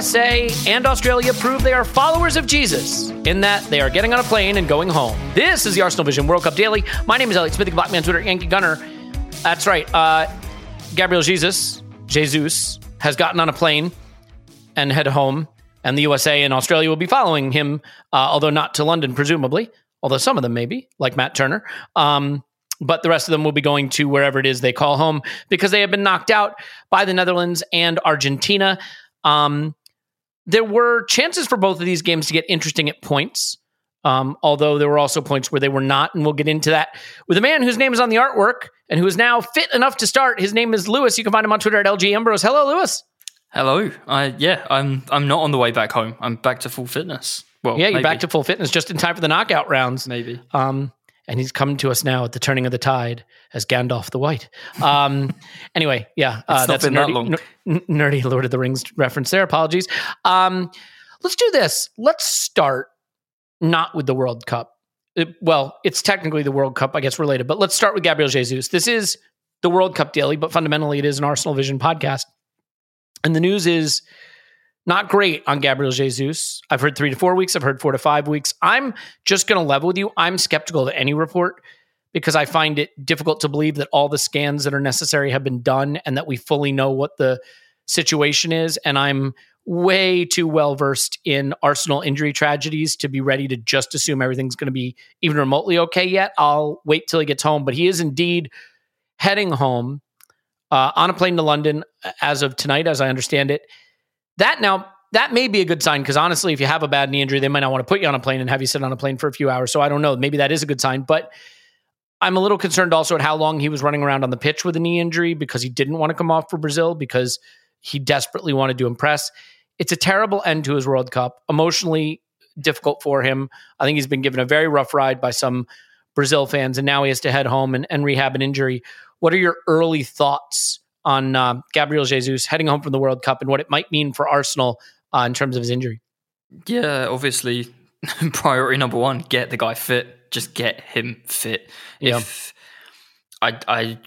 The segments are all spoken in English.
USA and Australia prove they are followers of Jesus in that they are getting on a plane and going home. This is the Arsenal Vision World Cup Daily. My name is Elliot Smith, Black Man Twitter, Yankee Gunner. That's right. Uh, Gabriel Jesus, Jesus, has gotten on a plane and head home, and the USA and Australia will be following him, uh, although not to London, presumably, although some of them may be, like Matt Turner. Um, but the rest of them will be going to wherever it is they call home because they have been knocked out by the Netherlands and Argentina. Um, there were chances for both of these games to get interesting at points. Um, although there were also points where they were not, and we'll get into that with a man whose name is on the artwork and who is now fit enough to start. His name is Lewis. You can find him on Twitter at LG Ambrose. Hello, Lewis. Hello. I yeah, I'm I'm not on the way back home. I'm back to full fitness. Well, yeah, you're maybe. back to full fitness just in time for the knockout rounds. maybe. Um, and he's come to us now at the turning of the tide as Gandalf the White. Um, anyway, yeah, uh, not that's a that nerdy, long. n- nerdy Lord of the Rings reference there. Apologies. Um, let's do this. Let's start not with the World Cup. It- well, it's technically the World Cup, I guess, related, but let's start with Gabriel Jesus. This is the World Cup daily, but fundamentally, it is an Arsenal Vision podcast. And the news is not great on Gabriel Jesus. I've heard three to four weeks. I've heard four to five weeks. I'm just going to level with you. I'm skeptical of any report because I find it difficult to believe that all the scans that are necessary have been done and that we fully know what the situation is. And I'm way too well versed in Arsenal injury tragedies to be ready to just assume everything's going to be even remotely okay yet. I'll wait till he gets home, but he is indeed heading home uh, on a plane to London as of tonight, as I understand it. That now that may be a good sign because honestly, if you have a bad knee injury, they might not want to put you on a plane and have you sit on a plane for a few hours. So I don't know. Maybe that is a good sign, but I'm a little concerned also at how long he was running around on the pitch with a knee injury because he didn't want to come off for Brazil because he desperately wanted to impress. It's a terrible end to his World Cup, emotionally difficult for him. I think he's been given a very rough ride by some Brazil fans, and now he has to head home and, and rehab an injury. What are your early thoughts on uh, Gabriel Jesus heading home from the World Cup and what it might mean for Arsenal uh, in terms of his injury? Yeah, obviously, priority number one: get the guy fit. Just get him fit. Yeah. If I, I,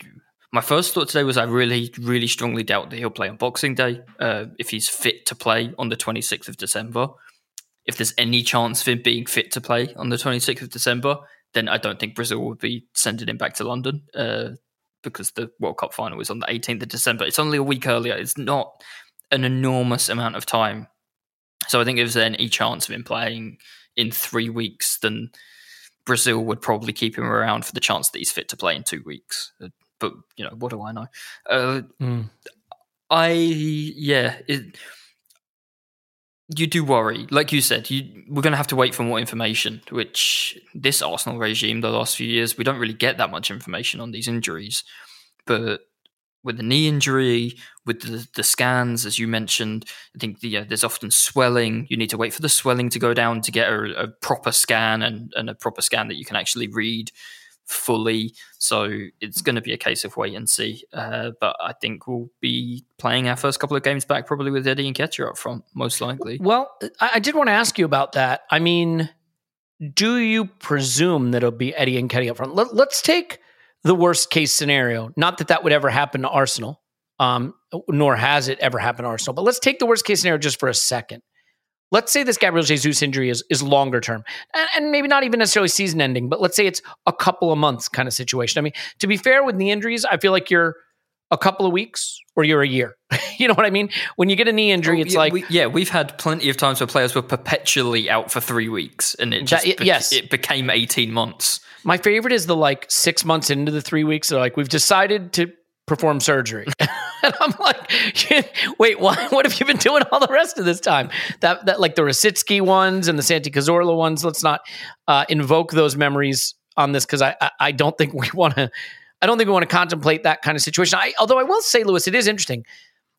my first thought today was I really, really strongly doubt that he'll play on Boxing Day. Uh, if he's fit to play on the 26th of December, if there's any chance of him being fit to play on the 26th of December, then I don't think Brazil would be sending him back to London. Uh, because the World Cup final is on the 18th of December. It's only a week earlier. It's not an enormous amount of time. So I think if there's any chance of him playing in three weeks, then Brazil would probably keep him around for the chance that he's fit to play in two weeks. Uh, But you know, what do I know? Uh, Mm. I yeah, it, you do worry. Like you said, you we're going to have to wait for more information. Which this Arsenal regime, the last few years, we don't really get that much information on these injuries. But with the knee injury, with the, the scans, as you mentioned, I think the, there's often swelling. You need to wait for the swelling to go down to get a, a proper scan and, and a proper scan that you can actually read. Fully. So it's going to be a case of wait and see. Uh, but I think we'll be playing our first couple of games back probably with Eddie Nketiah up front, most likely. Well, I, did want to ask you about that. I mean, do you presume that it'll be Eddie Nketiah up front? Let, let's take the worst case scenario. Not that that would ever happen to Arsenal, um, nor has it ever happened to Arsenal. But let's take the worst case scenario just for a second. Let's say this Gabriel Jesus injury is, is longer term and, and maybe not even necessarily season ending, but let's say it's a couple of months kind of situation. I mean, to be fair with knee injuries, I feel like you're a couple of weeks or you're a year. you know what I mean? When you get a knee oh, injury, oh, it's yeah, like we, yeah, we've had plenty of times where players were perpetually out for three weeks, and it just that, yes, it became eighteen months. My favorite is the like six months into the three weeks. They're like, we've decided to perform surgery. and I'm like, wait, what? What have you been doing all the rest of this time? That that like the Rosicky ones and the Santi Cazorla ones. Let's not uh, invoke those memories on this because I, I, I don't think we want to. I don't think we want to contemplate that kind of situation. I, although I will say, Lewis, it is interesting.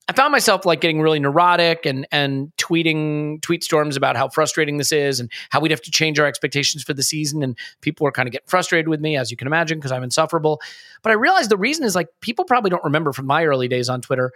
I found myself like getting really neurotic and and tweeting tweet storms about how frustrating this is and how we'd have to change our expectations for the season. And people were kind of getting frustrated with me, as you can imagine, because I'm insufferable. But I realized the reason is like people probably don't remember from my early days on Twitter.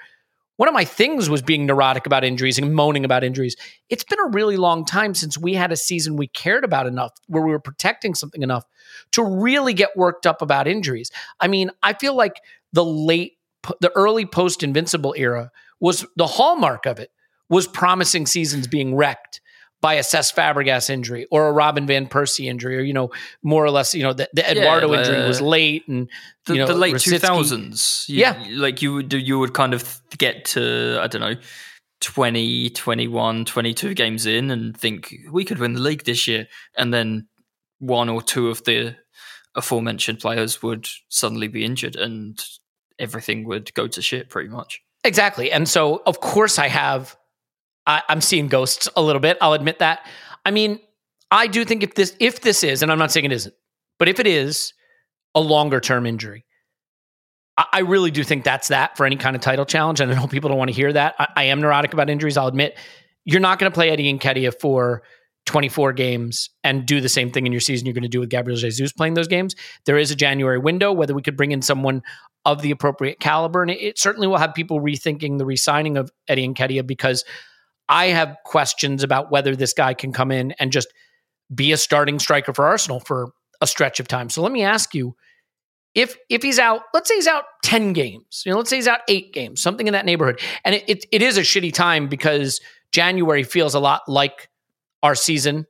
One of my things was being neurotic about injuries and moaning about injuries. It's been a really long time since we had a season we cared about enough, where we were protecting something enough to really get worked up about injuries. I mean, I feel like the late the early post invincible era was the hallmark of it was promising seasons being wrecked by a Cesc Fabregas injury or a Robin van Persie injury, or you know, more or less, you know, the, the Eduardo yeah, injury was late and the, you know, the late two thousands. Yeah, like you would you would kind of get to I don't know. 20, 21, 22 games in and think we could win the league this year. And then one or two of the aforementioned players would suddenly be injured and everything would go to shit pretty much. Exactly. And so, of course, I have, I, I'm seeing ghosts a little bit. I'll admit that. I mean, I do think if this, if this is, and I'm not saying it isn't, but if it is a longer term injury, I, I really do think that's that for any kind of title challenge. And I know people don't want to hear that. I, I am neurotic about injuries. I'll admit you're not going to play Eddie Nketiah for 24 games and do the same thing in your season you're going to do with Gabriel Jesus playing those games. There is a January window, whether we could bring in someone of the appropriate caliber. And it, certainly will have people rethinking the re signing of Eddie Nketiah because I have questions about whether this guy can come in and just be a starting striker for Arsenal for a stretch of time. So let me ask you if if he's out, let's say he's out 10 games, you know, let's say he's out eight games, something in that neighborhood. And it, it, it is a shitty time because January feels a lot like our season.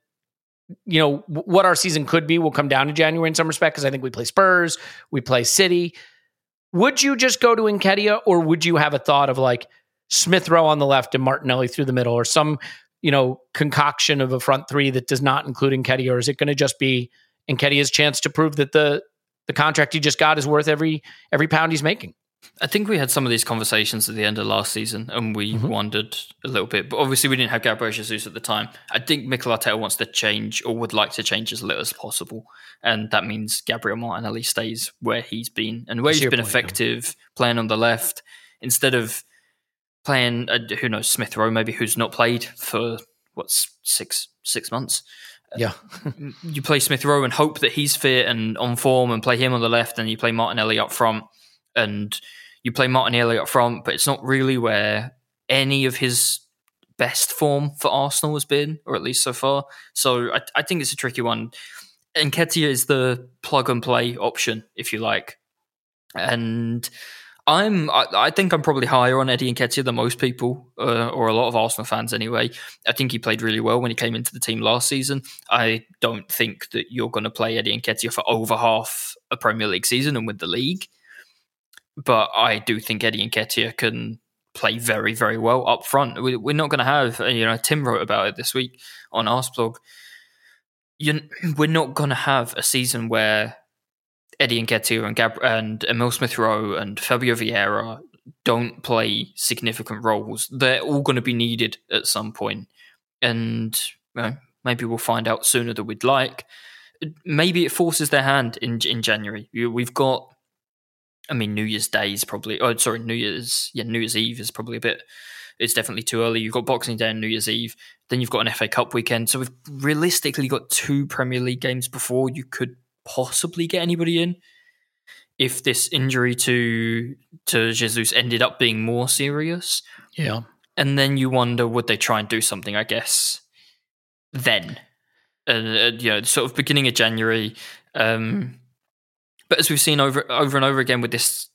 You know, what our season could be will come down to January in some respect because I think we play Spurs, we play City. Would you just go to Nketiah or would you have a thought of like Smith Rowe on the left and Martinelli through the middle or some, you know, concoction of a front three that does not include Nketiah? Or is it going to just be Nketiah's chance to prove that the the contract he just got is worth every every pound he's making? I think we had some of these conversations at the end of last season and we mm-hmm. wondered a little bit. But obviously, we didn't have Gabriel Jesus at the time. I think Mikel Arteta wants to change or would like to change as little as possible. And that means Gabriel Martinelli stays where he's been and where he's been point, effective yeah. playing on the left instead of playing, uh, who knows, Smith Rowe, maybe who's not played for what's six six months. Yeah. you play Smith Rowe and hope that he's fit and on form and play him on the left and you play Martinelli up front and you play Martinelli up front, but it's not really where any of his best form for Arsenal has been, or at least so far. So I, I think it's a tricky one. Nketiah is the plug and play option, if you like. And I'm, I, I think I'm probably higher on Eddie Nketiah than most people, uh, or a lot of Arsenal fans anyway. I think he played really well when he came into the team last season. I don't think that you're going to play Eddie Nketiah for over half a Premier League season and win the league but I do think Eddie Nketiah can play very, very well up front. We, are not going to have, uh, you know, Tim wrote about it this week on Arsblog. We're not going to have a season where Eddie Nketiah and Gab- and Emil Smith Rowe and Fabio Vieira don't play significant roles. They're all going to be needed at some point. point, and you know, maybe we'll find out sooner than we'd like. Maybe it forces their hand in in January. We've got I mean, New Year's Day is probably. Oh, sorry, New Year's. Yeah, New Year's Eve is probably a bit. It's definitely too early. You've got Boxing Day and New Year's Eve. Then you've got an FA Cup weekend. So we've realistically got two Premier League games before you could possibly get anybody in if this injury to to Jesus ended up being more serious. Yeah. And then you wonder would they try and do something, I guess, then. Uh, uh, you know, sort of beginning of January. Um, but as we've seen over over and over again with this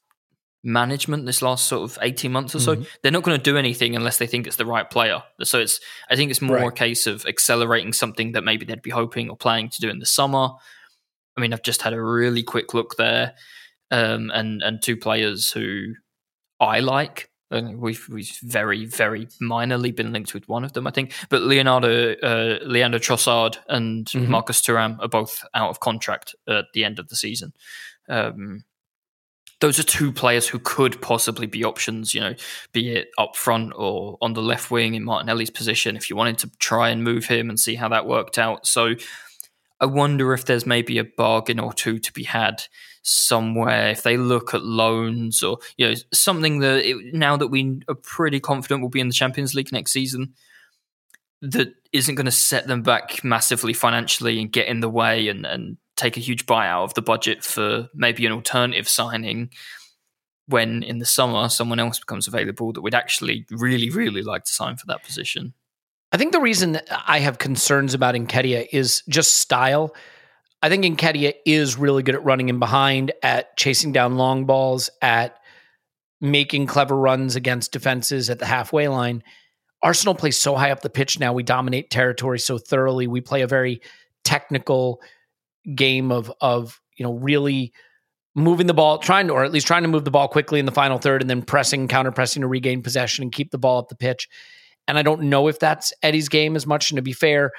management this last sort of 18 months or so Mhm. they're not going to do anything unless they think it's the right player. So it's i think it's more a case of accelerating something that maybe they'd be hoping or planning to do in the summer. I mean i've just had a really quick look there um, and and two players who i like and we've we've very very minorly been linked with one of them i think but leonardo uh, leandro trossard and Mhm. marcus Thuram are both out of contract at the end of the season um, those are two players who could possibly be options, you know, be it up front or on the left wing in Martinelli's position if you wanted to try and move him and see how that worked out. So I wonder if there's maybe a bargain or two to be had somewhere if they look at loans or you know something that it, now that we are pretty confident will be in the Champions League next season that isn't going to set them back massively financially and get in the way and, and take a huge buyout of the budget for maybe an alternative signing when in the summer someone else becomes available that we'd actually really, really like to sign for that position. I think the reason I have concerns about Nketiah is just style. I think Nketiah is really good at running in behind, at chasing down long balls, at making clever runs against defenses at the halfway line. Arsenal plays so high up the pitch now. We dominate territory so thoroughly. We play a very technical game of of you know really moving the ball, trying to, or at least trying to move the ball quickly in the final third, and then pressing, counter pressing to regain possession and keep the ball up the pitch. And I don't know if that's Eddie's game as much. And to be fair,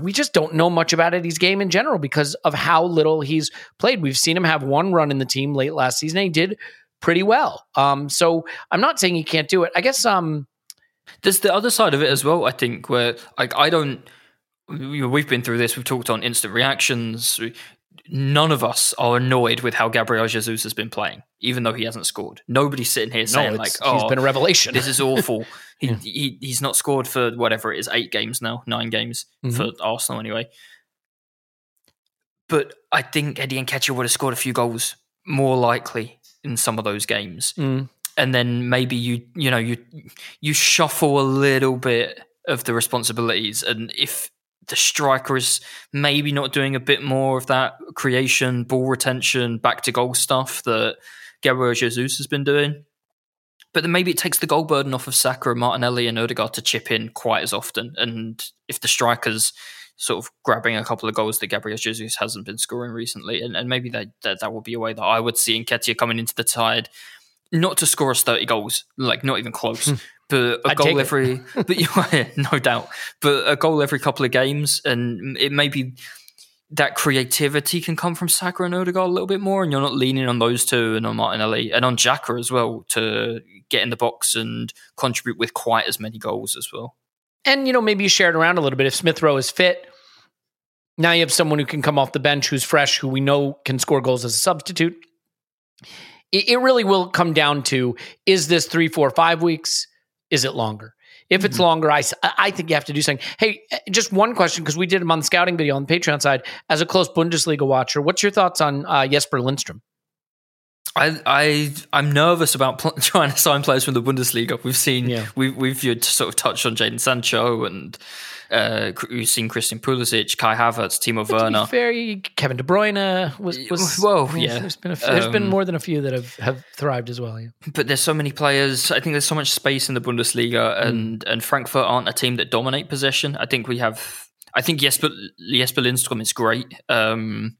we just don't know much about Eddie's game in general because of how little he's played. We've seen him have one run in the team late last season. He did pretty well. Um, so I'm not saying he can't do it. I guess um, There's the other side of it as well, I think, where like I don't. We've been through this. We've talked on instant reactions. None of us are annoyed with how Gabriel Jesus has been playing, even though he hasn't scored. Nobody's sitting here saying like, "Oh, he's been a revelation. this is awful." he, Yeah. he he's not scored for whatever it is, eight games now, nine games Mhm. for Arsenal anyway. But I think Eddie Nketiah would have scored a few goals more likely in some of those games Mm. and then maybe you you know you you shuffle a little bit of the responsibilities and if the striker is maybe not doing a bit more of that creation ball retention back to goal stuff that Gabriel Jesus has been doing. But then maybe it takes the goal burden off of Saka Martinelli and Odegaard to chip in quite as often. And if the strikers sort of grabbing a couple of goals that Gabriel Jesus hasn't been scoring recently and, and maybe that, that that would be a way that I would see Nketiah coming into the tide not to score us 30 goals, like not even close, hmm. But a. I'd goal every, but yeah, no doubt, but a goal every couple of games, and it may be that creativity can come from Saka and Odegaard a little bit more, and you're not leaning on those two and on Martinelli and on Xhaka as well to get in the box and contribute with quite as many goals as well. And, you know, maybe you share it around a little bit. If Smith Rowe is fit, now you have someone who can come off the bench who's fresh, who we know can score goals as a substitute. It, it really will come down to is this three, four, five weeks? Is it longer? If it's longer, I, I think you have to do something. Hey, uh, just one question because we did him on the scouting video on the Patreon side. As a close Bundesliga watcher, what's your thoughts on uh, Jesper Lindstrom? I I I'm nervous about pl- trying to sign players from the Bundesliga. We've seen Yeah. we've we've sort of touched on Jadon Sancho and uh, we've seen Christian Pulisic, Kai Havertz, Timo be Werner. fair, Kevin De Bruyne was, was Well, yeah. There's been a few, there's been Um, more than a few that have, have thrived as well. Yeah. But there's so many players. I think there's so much space in the Bundesliga, and and Frankfurt aren't a team that dominate possession. I think we have. I think Jesper Jesper Lindstrom is great. Um,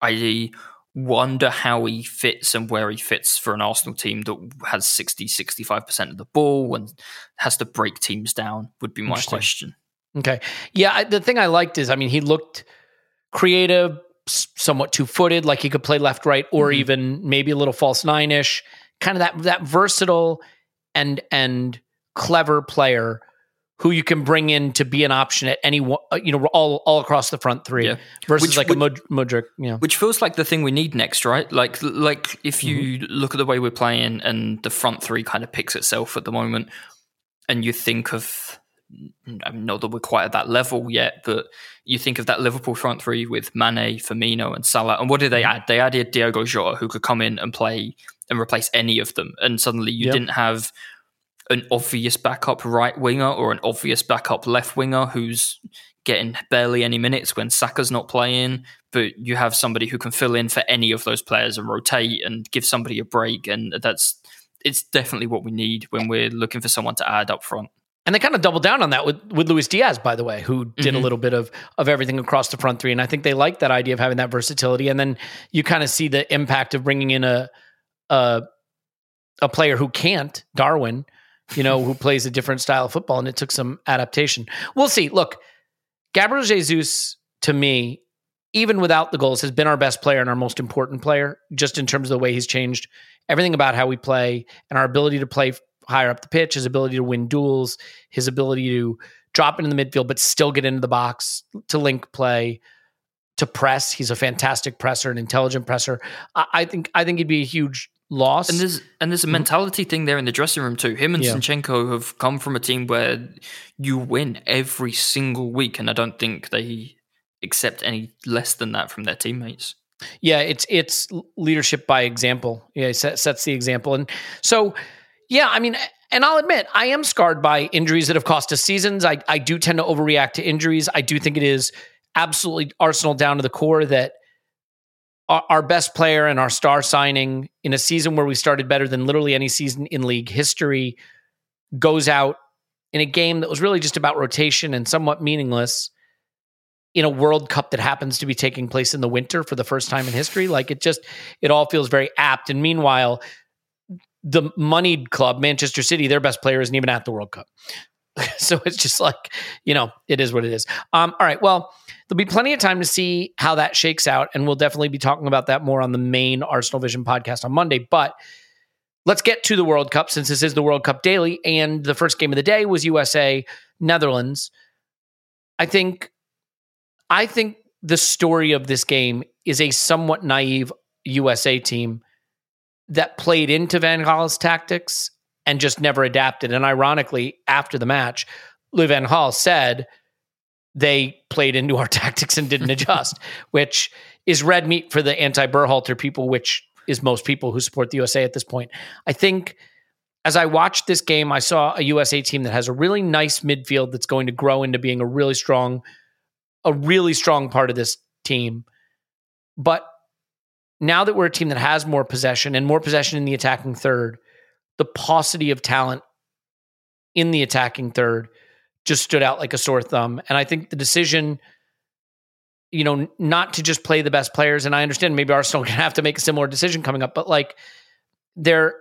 I wonder how he fits and where he fits for an Arsenal team that has 60 65% of the ball and has to break teams down would be my question. Okay. Yeah. I, the thing I liked is, I mean, he looked creative, somewhat two footed, like he could play left, right, or Mhm. even maybe a little false nine ish. Kind of that that versatile and and clever player who you can bring in to be an option at any one, uh, you know, all all across the front three Yeah. versus Which like would- a Mud- Mudryk. Yeah. Which feels like the thing we need next, right? Like, like if you look at the way we're playing and the front three kind of picks itself at the moment, and you think of I mean, not that we're quite at that level yet, but you think of that Liverpool front three with Mane, Firmino, and Salah, and what did they add? They added Diogo Jota, who could come in and play and replace any of them, and suddenly you yep. didn't have an obvious backup right winger or an obvious backup left winger who's getting barely any minutes when Saka's not playing, but you have somebody who can fill in for any of those players and rotate and give somebody a break, and that's it's definitely what we need when we're looking for someone to add up front. And they kind of doubled down on that with, with Luis Diaz, by the way, who did mm-hmm. a little bit of of everything across the front three. And I think they like that idea of having that versatility. And then you kind of see the impact of bringing in a a, a player who can't, Darwin, you know, who plays a different style of football, and it took some adaptation. We'll see. Look, Gabriel Jesus, to me, even without the goals, has been our best player and our most important player, just in terms of the way he's changed everything about how we play and our ability to play higher up the pitch, his ability to win duels, his ability to drop into the midfield but still get into the box, to link play, to press. He's a fantastic presser, an intelligent presser. I, I think I think he'd be a huge loss. And there's and there's a mm-hmm. mentality thing there in the dressing room too. Him and yeah. Zinchenko have come from a team where you win every single week, and I don't think they accept any less than that from their teammates. Yeah, it's it's leadership by example. Yeah, it sets the example, and so yeah, I mean, and I'll admit I am scarred by injuries that have cost us seasons. I I do tend to overreact to injuries. I do think it is absolutely Arsenal down to the core that our, best player and our star signing in a season where we started better than literally any season in league history goes out in a game that was really just about rotation and somewhat meaningless in a World Cup that happens to be taking place in the winter for the first time in history. Like it just, it all feels very apt. And meanwhile, the moneyed club, Manchester City, their best player isn't even at the World Cup. so it's just like, you know, it is what it is. Um, all right. Well, there'll be plenty of time to see how that shakes out. And we'll definitely be talking about that more on the main Arsenal Vision podcast on Monday. But let's get to the World Cup since this is the World Cup daily. And the first game of the day was USA Netherlands. I think I think the story of this game is a somewhat naive USA team that played into Van Gaal's tactics and just never adapted. And ironically, after the match, Louis Van Gaal said they played into our tactics and didn't adjust, which is red meat for the anti-Berhalter people, which is most people who support the USA at this point. I think as I watched this game, I saw a USA team that has a really nice midfield that's going to grow into being a really strong – a really strong part of this team. But now that we're a team that has more possession and more possession in the attacking third, the paucity of talent in the attacking third just stood out like a sore thumb. And I think the decision, you know, not to just play the best players, and I understand maybe Arsenal can have to make a similar decision coming up, but like there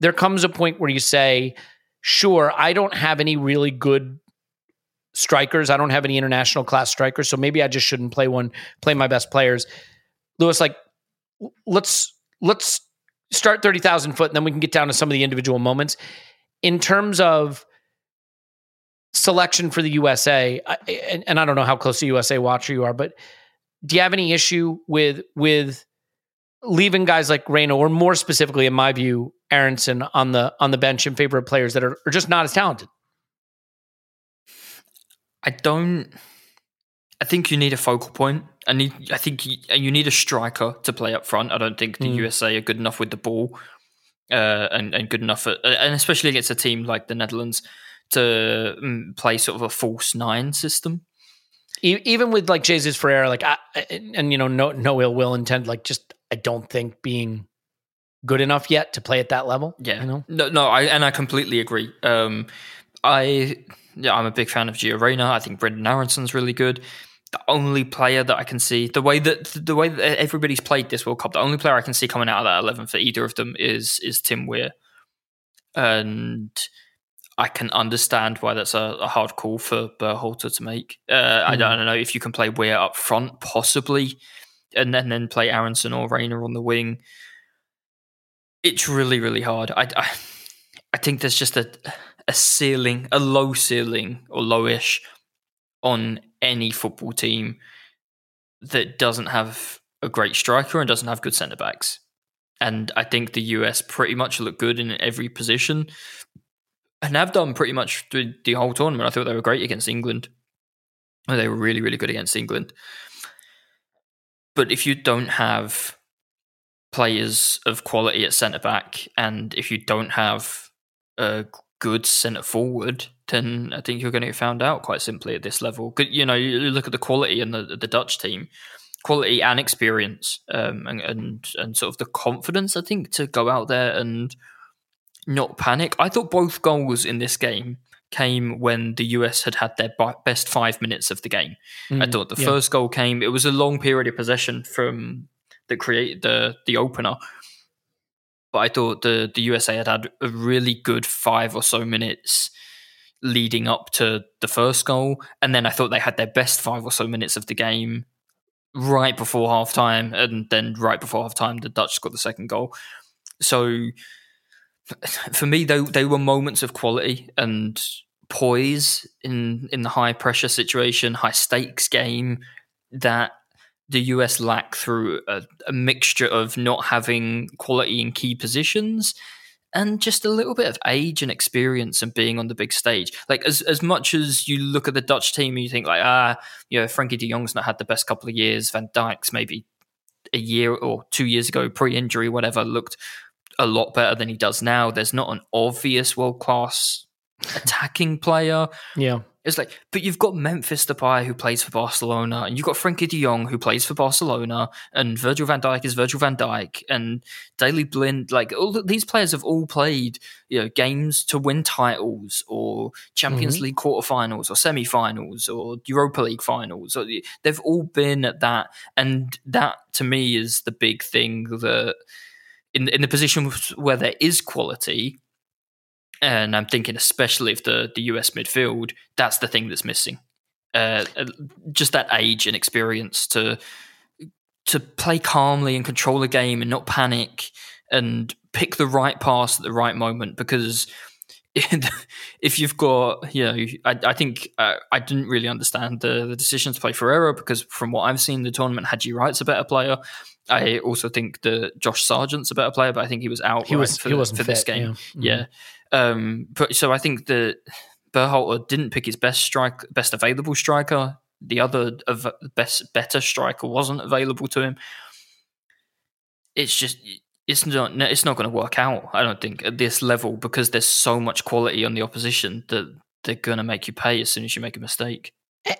there comes a point where you say, sure, I don't have any really good strikers. I don't have any international class strikers, so maybe I just shouldn't play one. Play my best players. Lewis, like, let's let's start thirty thousand foot, and then we can get down to some of the individual moments. In terms of selection for the USA, I, and, and I don't know how close to USA watcher you are, but do you have any issue with with leaving guys like Reyna, or more specifically, in my view, Aaronson on the on the bench in favor of players that are, are just not as talented? I don't. I think you need a focal point. I need. I think you, you need a striker to play up front. I don't think the mm. USA are good enough with the ball, uh, and and good enough, at, and especially against a team like the Netherlands to um, play sort of a false nine system. Even with like Jesus Ferreira, like I, and you know, no no ill will intended. Like just I don't think being good enough yet to play at that level. Yeah, you know? no, no, I and I completely agree. Um, I yeah, I'm a big fan of Gio Reyna. I think Brendan Aaronson's really good. The only player that I can see, the way that the way that everybody's played this World Cup, the only player I can see coming out of that eleven for either of them is is Tim Weah, and I can understand why that's a, a hard call for Berhalter to make. Uh, mm. I, don't, I, don't, know if you can play Weah up front, possibly, and then then play Aaronson or Reyna on the wing. It's really really hard. I, I, I think there's just a a ceiling, a low ceiling or lowish on any football team that doesn't have a great striker and doesn't have good centre backs. And I think the US pretty much look good in every position. And have done pretty much through the whole tournament. I thought they were great against England. They were really, really good against England. But if you don't have players of quality at centre back, and if you don't have a good centre forward, then I think you're going to get found out quite simply at this level. You know, you look at the quality in the the Dutch team, quality and experience, um, and, and and sort of the confidence I think to go out there and not panic. I thought both goals in this game came when the US had had their best five minutes of the game. Mm, I thought the yeah. first goal came. It was a long period of possession from that created the the opener. But I thought the the USA had had a really good five or so minutes leading up to the first goal, and then I thought they had their best five or so minutes of the game right before half time, and then right before half time, the Dutch got the second goal. So for me, they they were moments of quality and poise in in the high pressure situation, high stakes game that the US lack through a, a, mixture of not having quality in key positions and just a little bit of age and experience and being on the big stage. Like as as much as you look at the Dutch team and you think like ah, you know, Frenkie de Jong's not had the best couple of years, Van Dijk's maybe a year or two years ago, pre-injury, whatever, looked a lot better than he does now. There's not an obvious world class attacking player. Yeah. It's like, but you've got Memphis Depay who plays for Barcelona, and you've got Frenkie de Jong who plays for Barcelona, and Virgil van Dijk is Virgil van Dijk, and Daley Blind. Like all these players have all played, you know, games to win titles, or Champions mm-hmm. League quarterfinals, or semi-finals, or Europa League finals. Or they've all been at that, and that to me is the big thing that in in the position where there is quality, and I'm thinking especially if the the US midfield, that's the thing that's missing. Uh, uh, just that age and experience to to play calmly and control the game and not panic and pick the right pass at the right moment because if you've got, you know, I, I think uh, I didn't really understand the, the decision to play Ferreira because from what I've seen, the tournament, had Haji Wright's a better player. I also think that Josh Sargent's a better player, but I think he was out. He was for, he wasn't for fit, this game. Yeah. Mm-hmm. yeah. Um, but so I think that Berhalter didn't pick his best strike, best available striker. The other of best better striker wasn't available to him. It's just it's not it's not going to work out. I don't think at this level because there's so much quality on the opposition that they're going to make you pay as soon as you make a mistake.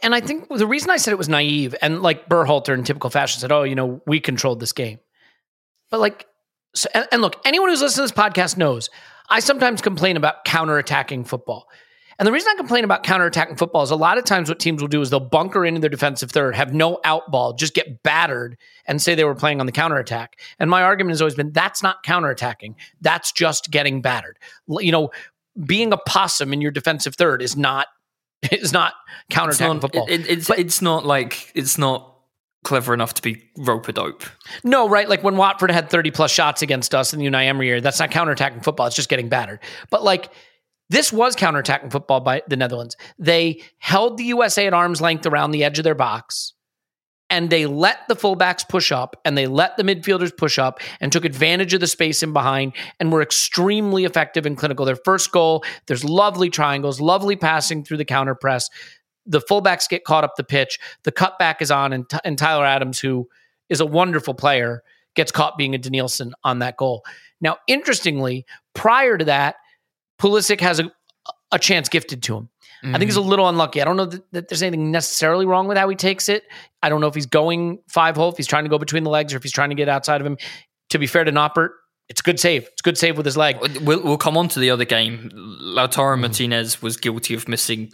And I think the reason I said it was naive, and like Berhalter in typical fashion said, "Oh, you know, we controlled this game," but like, so, and, and look, anyone who's listening to this podcast knows I sometimes complain about counterattacking football. And the reason I complain about counterattacking football is a lot of times what teams will do is they'll bunker into their defensive third, have no out ball, just get battered and say they were playing on the counterattack. And my argument has always been that's not counterattacking. That's just getting battered. You know, being a possum in your defensive third is not is not counterattacking it's football. It, it's but, it's not like it's not clever enough to be rope a dope. No, right? Like when Watford had 30 plus shots against us in the Unai Emery year, that's not counterattacking football. It's just getting battered. But like this was counterattacking football by the Netherlands. They held the USA at arm's length around the edge of their box and they let the fullbacks push up and they let the midfielders push up and took advantage of the space in behind and were extremely effective and clinical. Their first goal, there's lovely triangles, lovely passing through the counter press. The fullbacks get caught up the pitch. The cutback is on, and, and Tyler Adams, who is a wonderful player, gets caught being a Denilson on that goal. Now, interestingly, prior to that, Pulisic has a, a chance gifted to him. Mm-hmm. I think he's a mm-hmm. little unlucky. I don't know that, that, there's anything necessarily wrong with how he takes it. I don't know if he's going five hole, if he's trying to go between the legs, or if he's trying to get outside of him. To be fair to Noppert, it's a good save. It's a good save with his leg. We'll, we'll come on to the other game. Lautaro mm. Martinez was guilty of missing,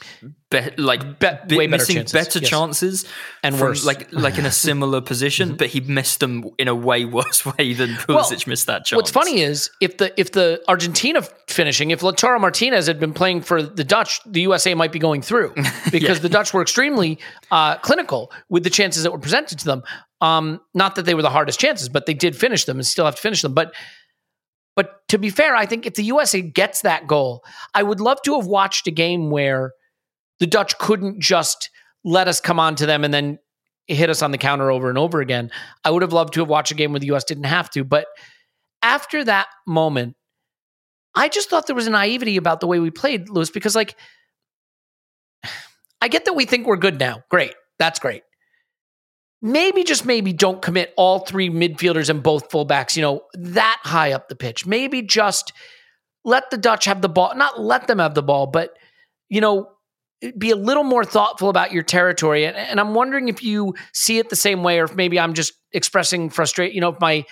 be, like be, way missing better chances, better yes. chances and from, worse, like like in a similar position, mm-hmm. but he missed them in a way worse way than Pulisic well, missed that chance. What's funny is if the if the Argentina finishing, if Lautaro Martinez had been playing for the Dutch, the USA might be going through because yeah. the Dutch were extremely uh, clinical with the chances that were presented to them. Um, not that they were the hardest chances, but they did finish them and still have to finish them, but but to be fair, I think if the USA gets that goal, I would love to have watched a game where the Dutch couldn't just let us come on to them and then hit us on the counter over and over again. I would have loved to have watched a game where the US didn't have to. But after that moment, I just thought there was a naivety about the way we played, Lewis, because like I get that we think we're good now. Great. That's great. Maybe just maybe don't commit all three midfielders and both fullbacks, you know, that high up the pitch. Maybe just let the Dutch have the ball, not let them have the ball, but you know, be a little more thoughtful about your territory. And, and I'm wondering if you see it the same way, or if maybe I'm just expressing frustration. You know, if my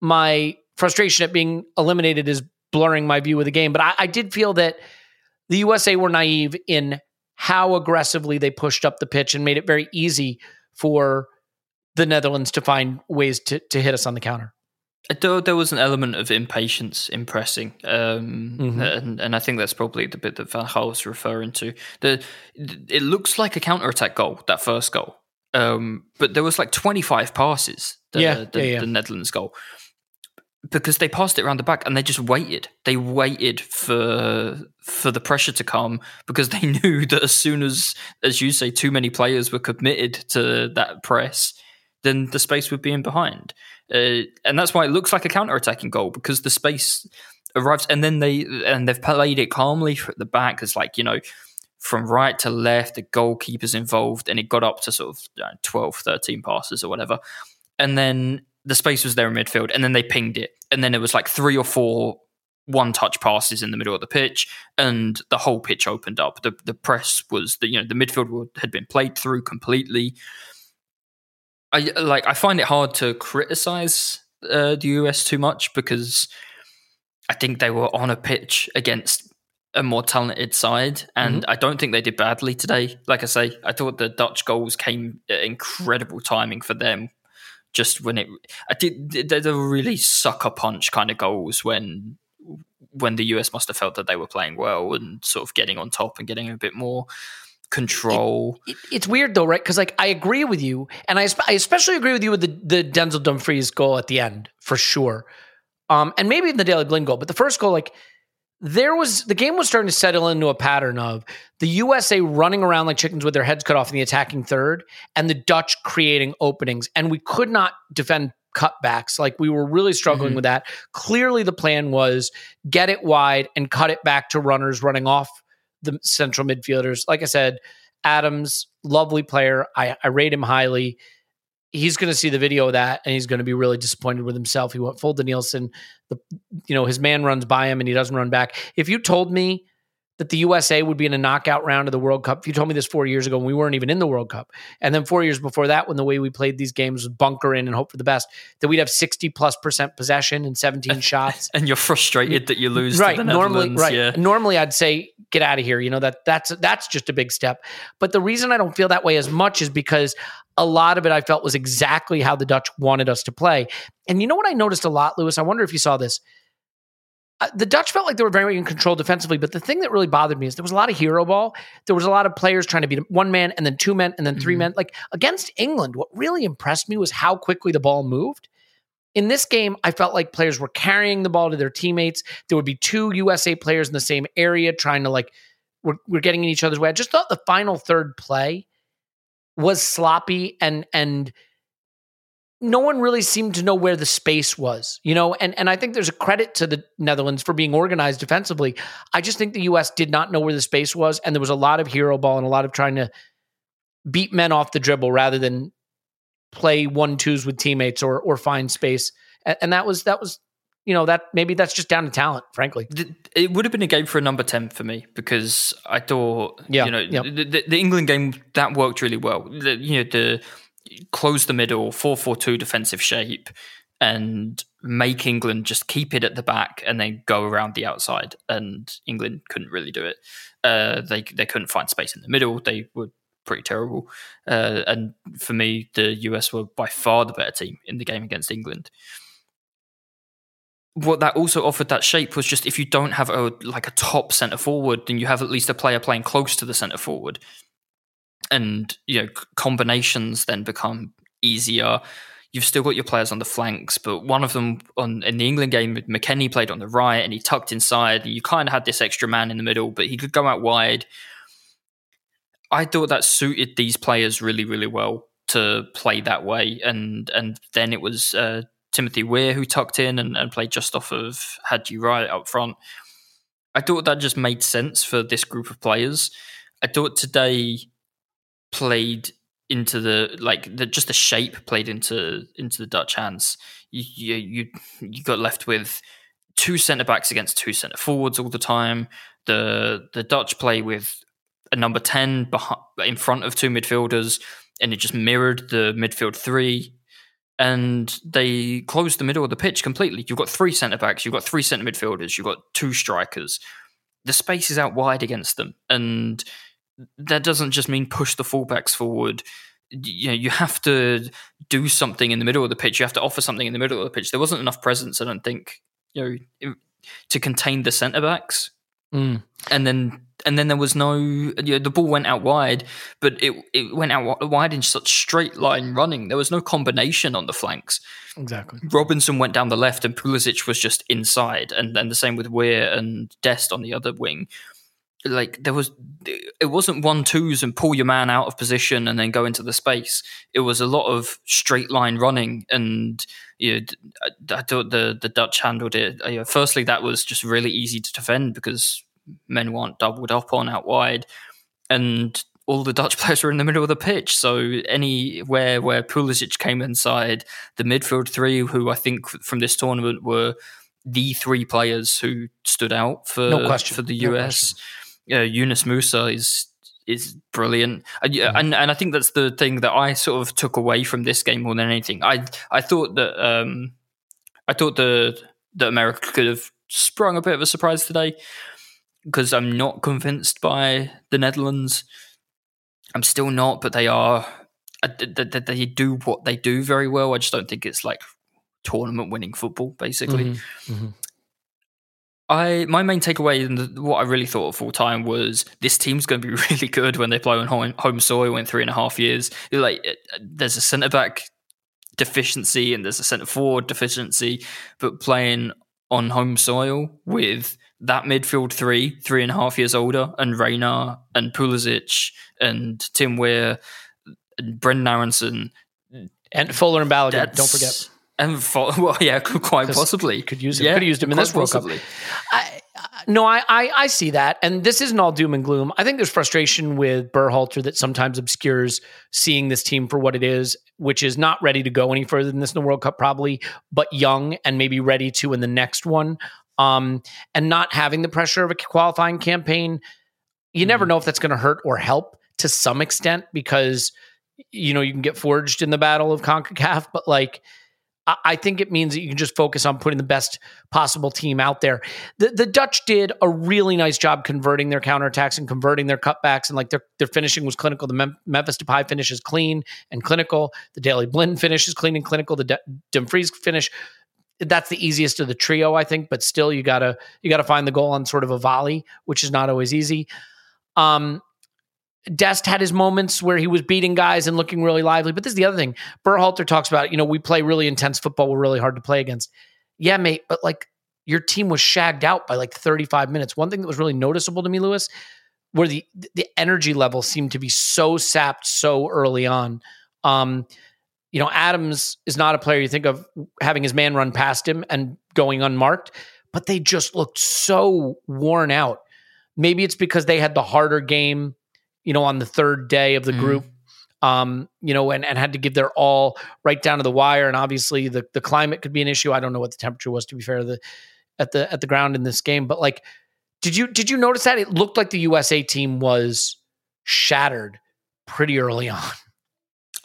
my frustration at being eliminated is blurring my view of the game. But I, I did feel that the USA were naive in how aggressively they pushed up the pitch and made it very easy for the Netherlands to find ways to to hit us on the counter. There, there was an element of impatience in pressing, um, mm-hmm. and, and I think that's probably the bit that Van Gaal was referring to. The it looks like a counter attack goal, that first goal, um, but there was like twenty five passes. The, yeah, the, yeah, yeah. the Netherlands goal because they passed it around the back and they just waited. They waited for for the pressure to come because they knew that as soon as, as you say, too many players were committed to that press, then the space would be in behind. Uh, and that's why it looks like a counter-attacking goal because the space arrives and then they and they've played it calmly at the back as like you know from right to left the goalkeeper's involved and it got up to sort of you know, 12 13 passes or whatever. And then the space was there in midfield and then they pinged it. And then it was like three or four one touch passes in the middle of the pitch and the whole pitch opened up. The the press was the you know the midfield had been played through completely I like. I find it hard to criticize uh, the US too much because I think they were on a pitch against a more talented side, and mm-hmm. I don't think they did badly today. Like I say, I thought the Dutch goals came at incredible timing for them. Just when it, I did, they were really sucker punch kind of goals when when the US must have felt that they were playing well and sort of getting on top and getting a bit more control. It, it, it's weird though, right? Because like I agree with you, and I, I especially agree with you with the, the Denzel Dumfries goal at the end for sure, um, and maybe even the Daley Blind goal. But the first goal, like there was the game was starting to settle into a pattern of the USA running around like chickens with their heads cut off in the attacking third, and the Dutch creating openings, and we could not defend cutbacks. Like we were really struggling mm-hmm. with that. Clearly, the plan was get it wide and cut it back to runners running off the central midfielders. Like I said, Adams, lovely player. I, I rate him highly. He's going to see the video of that and he's going to be really disappointed with himself. He went full Denilson. The you know his man runs by him and he doesn't run back. If you told me that the USA would be in a knockout round of the World Cup. If you told me this four years ago when we weren't even in the World Cup, and then four years before that, when the way we played these games was bunker in and hope for the best, that we'd have sixty plus percent possession and seventeen shots, and you're frustrated that you lose. Right. normally, right. Yeah. Normally, I'd say get out of here. You know that that's that's just a big step. But the reason I don't feel that way as much is because a lot of it I felt was exactly how the Dutch wanted us to play. And you know what I noticed a lot, Lewis? I wonder if you saw this the Dutch felt like they were very in control defensively, but the thing that really bothered me is there was a lot of hero ball. There was a lot of players trying to beat one man and then two men and then 3 mm-hmm. men. Like against England, what really impressed me was how quickly the ball moved. In this game, I felt like players were carrying the ball to their teammates. There would be two USA players in the same area trying to like we're, we're getting in each other's way. I just thought the final third play was sloppy and and no one really seemed to know where the space was, you know, and and I think there's a credit to the Netherlands for being organized defensively. I just think the US did not know where the space was and there was a lot of hero ball and a lot of trying to beat men off the dribble rather than play one twos with teammates or or find space. And, and that was that was you know that maybe that's just down to talent, frankly. It would have been a game for a number ten for me because I thought, yeah, you know, yep. the, the, England game that worked really well. The, you know, the close the middle, 4 4 2 defensive shape, and make England just keep it at the back and then go around the outside. And England couldn't really do it. Uh, they they couldn't find space in the middle. They were pretty terrible. Uh, and for me, the US were by far the better team in the game against England. What that also offered that shape was just if you don't have a like a top centre forward, then you have at least a player playing close to the centre forward and you know combinations then become easier. You've still got your players on the flanks, but one of them on in the England game, McKennie played on the right and he tucked inside. You kind of had this extra man in the middle, but he could go out wide. I thought that suited these players really, really well to play that way, and and then it was uh, Timothy Weah who tucked in and, and played just off of Haji Wright up front. I thought that just made sense for this group of players. I thought today played into the like the just the shape played into into the Dutch hands. You you you got left with two centre backs against two centre forwards all the time. The the Dutch play with a number ten behind, in front of two midfielders, and it just mirrored the midfield three. And they closed the middle of the pitch completely. You've got three centre backs, you've got three centre midfielders, you've got two strikers. The space is out wide against them, and that doesn't just mean push the fullbacks forward. You know, you have to do something in the middle of the pitch. You have to offer something in the middle of the pitch. There wasn't enough presence, I don't think, you know, to contain the centre backs. Mm. And then and then there was no you know, the ball went out wide, but it it went out wide in such straight line running. There was no combination on the flanks. Exactly. Robinson went down the left, and Pulisic was just inside, and then the same with Weah and Dest on the other wing like there was it wasn't one twos and pull your man out of position and then go into the space. It was a lot of straight line running and you know, I, thought the the Dutch handled it. Uh, you know, firstly that was just really easy to defend because men weren't doubled up on out wide and all the Dutch players were in the middle of the pitch. So anywhere where Pulisic came inside the midfield three who I think from this tournament were the three players who stood out for no for the no US. Question uh, Yunus Musah is is brilliant, and, mm-hmm. and and I think that's the thing that I sort of took away from this game more than anything. I I thought that um, I thought that that America could have sprung a bit of a surprise today because I'm not convinced by the Netherlands. I'm still not, but they are. Uh, they do what they do very well. I just don't think it's like tournament winning football, basically. Mm-hmm. Mm-hmm. I my main takeaway and what I really thought of full time was this team's going to be really good when they play on home, home soil in three and a half years. Like uh, uh, there's a centre back deficiency and there's a centre forward deficiency, but playing on home soil with that midfield three, three and a half years older, and Reyna and Pulisic and Tim Weah and Brenden Aaronson and Fuller and Balogun. Don't forget and for, well, yeah, quite possibly could use him. Yeah, could have used him in this World. Cup. I, no, I, I, I see that, and this isn't all doom and gloom. I think there's frustration with Berhalter that sometimes obscures seeing this team for what it is, which is not ready to go any further than this in the World Cup, probably, but young and maybe ready to in the next one. Um, and not having the pressure of a qualifying campaign, you never mm-hmm. know if that's going to hurt or help to some extent because you know you can get forged in the battle of Concacaf, but like I think it means that you can just focus on putting the best possible team out there. The the Dutch did a really nice job converting their counterattacks and converting their cutbacks, and like their their finishing was clinical. The Mem- Memphis Depay finish is clean and clinical. The Daley Blind finish is clean and clinical. The De- Dumfries finish that's the easiest of the trio, I think. But still, you gotta you gotta find the goal on sort of a volley, which is not always easy. Um, Dest had his moments where he was beating guys and looking really lively. But this is the other thing. Berhalter talks about, you know, we play really intense football. We're really hard to play against. Yeah, mate, but like your team was shagged out by like 35 minutes. One thing that was really noticeable to me, Lewis, where the the energy level seemed to be so sapped so early on. Um, you know, Adams is not a player you think of having his man run past him and going unmarked, but they just looked so worn out. Maybe it's because they had the harder game you know, on the third day of the mm. group. Um, you know, and, and had to give their all right down to the wire. And obviously the the climate could be an issue. I don't know what the temperature was to be fair the at the at the ground in this game. But like did you did you notice that? It looked like the USA team was shattered pretty early on.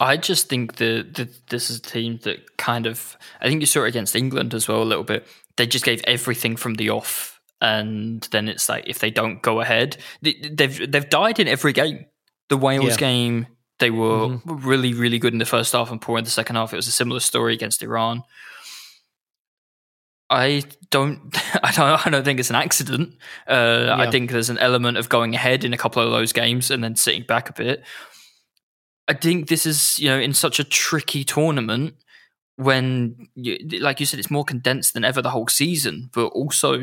I just think that, that this is a team that kind of I think you saw it against England as well a little bit. They just gave everything from the off and then it's like if they don't go ahead, they've they've died in every game. The Wales yeah. game, they were mm-hmm. really really good in the first half and poor in the second half. It was a similar story against Iran. I don't, I don't, I don't think it's an accident. Uh, yeah. I think there's an element of going ahead in a couple of those games and then sitting back a bit. I think this is, you know, in such a tricky tournament when, you, like you said, it's more condensed than ever the whole season, but also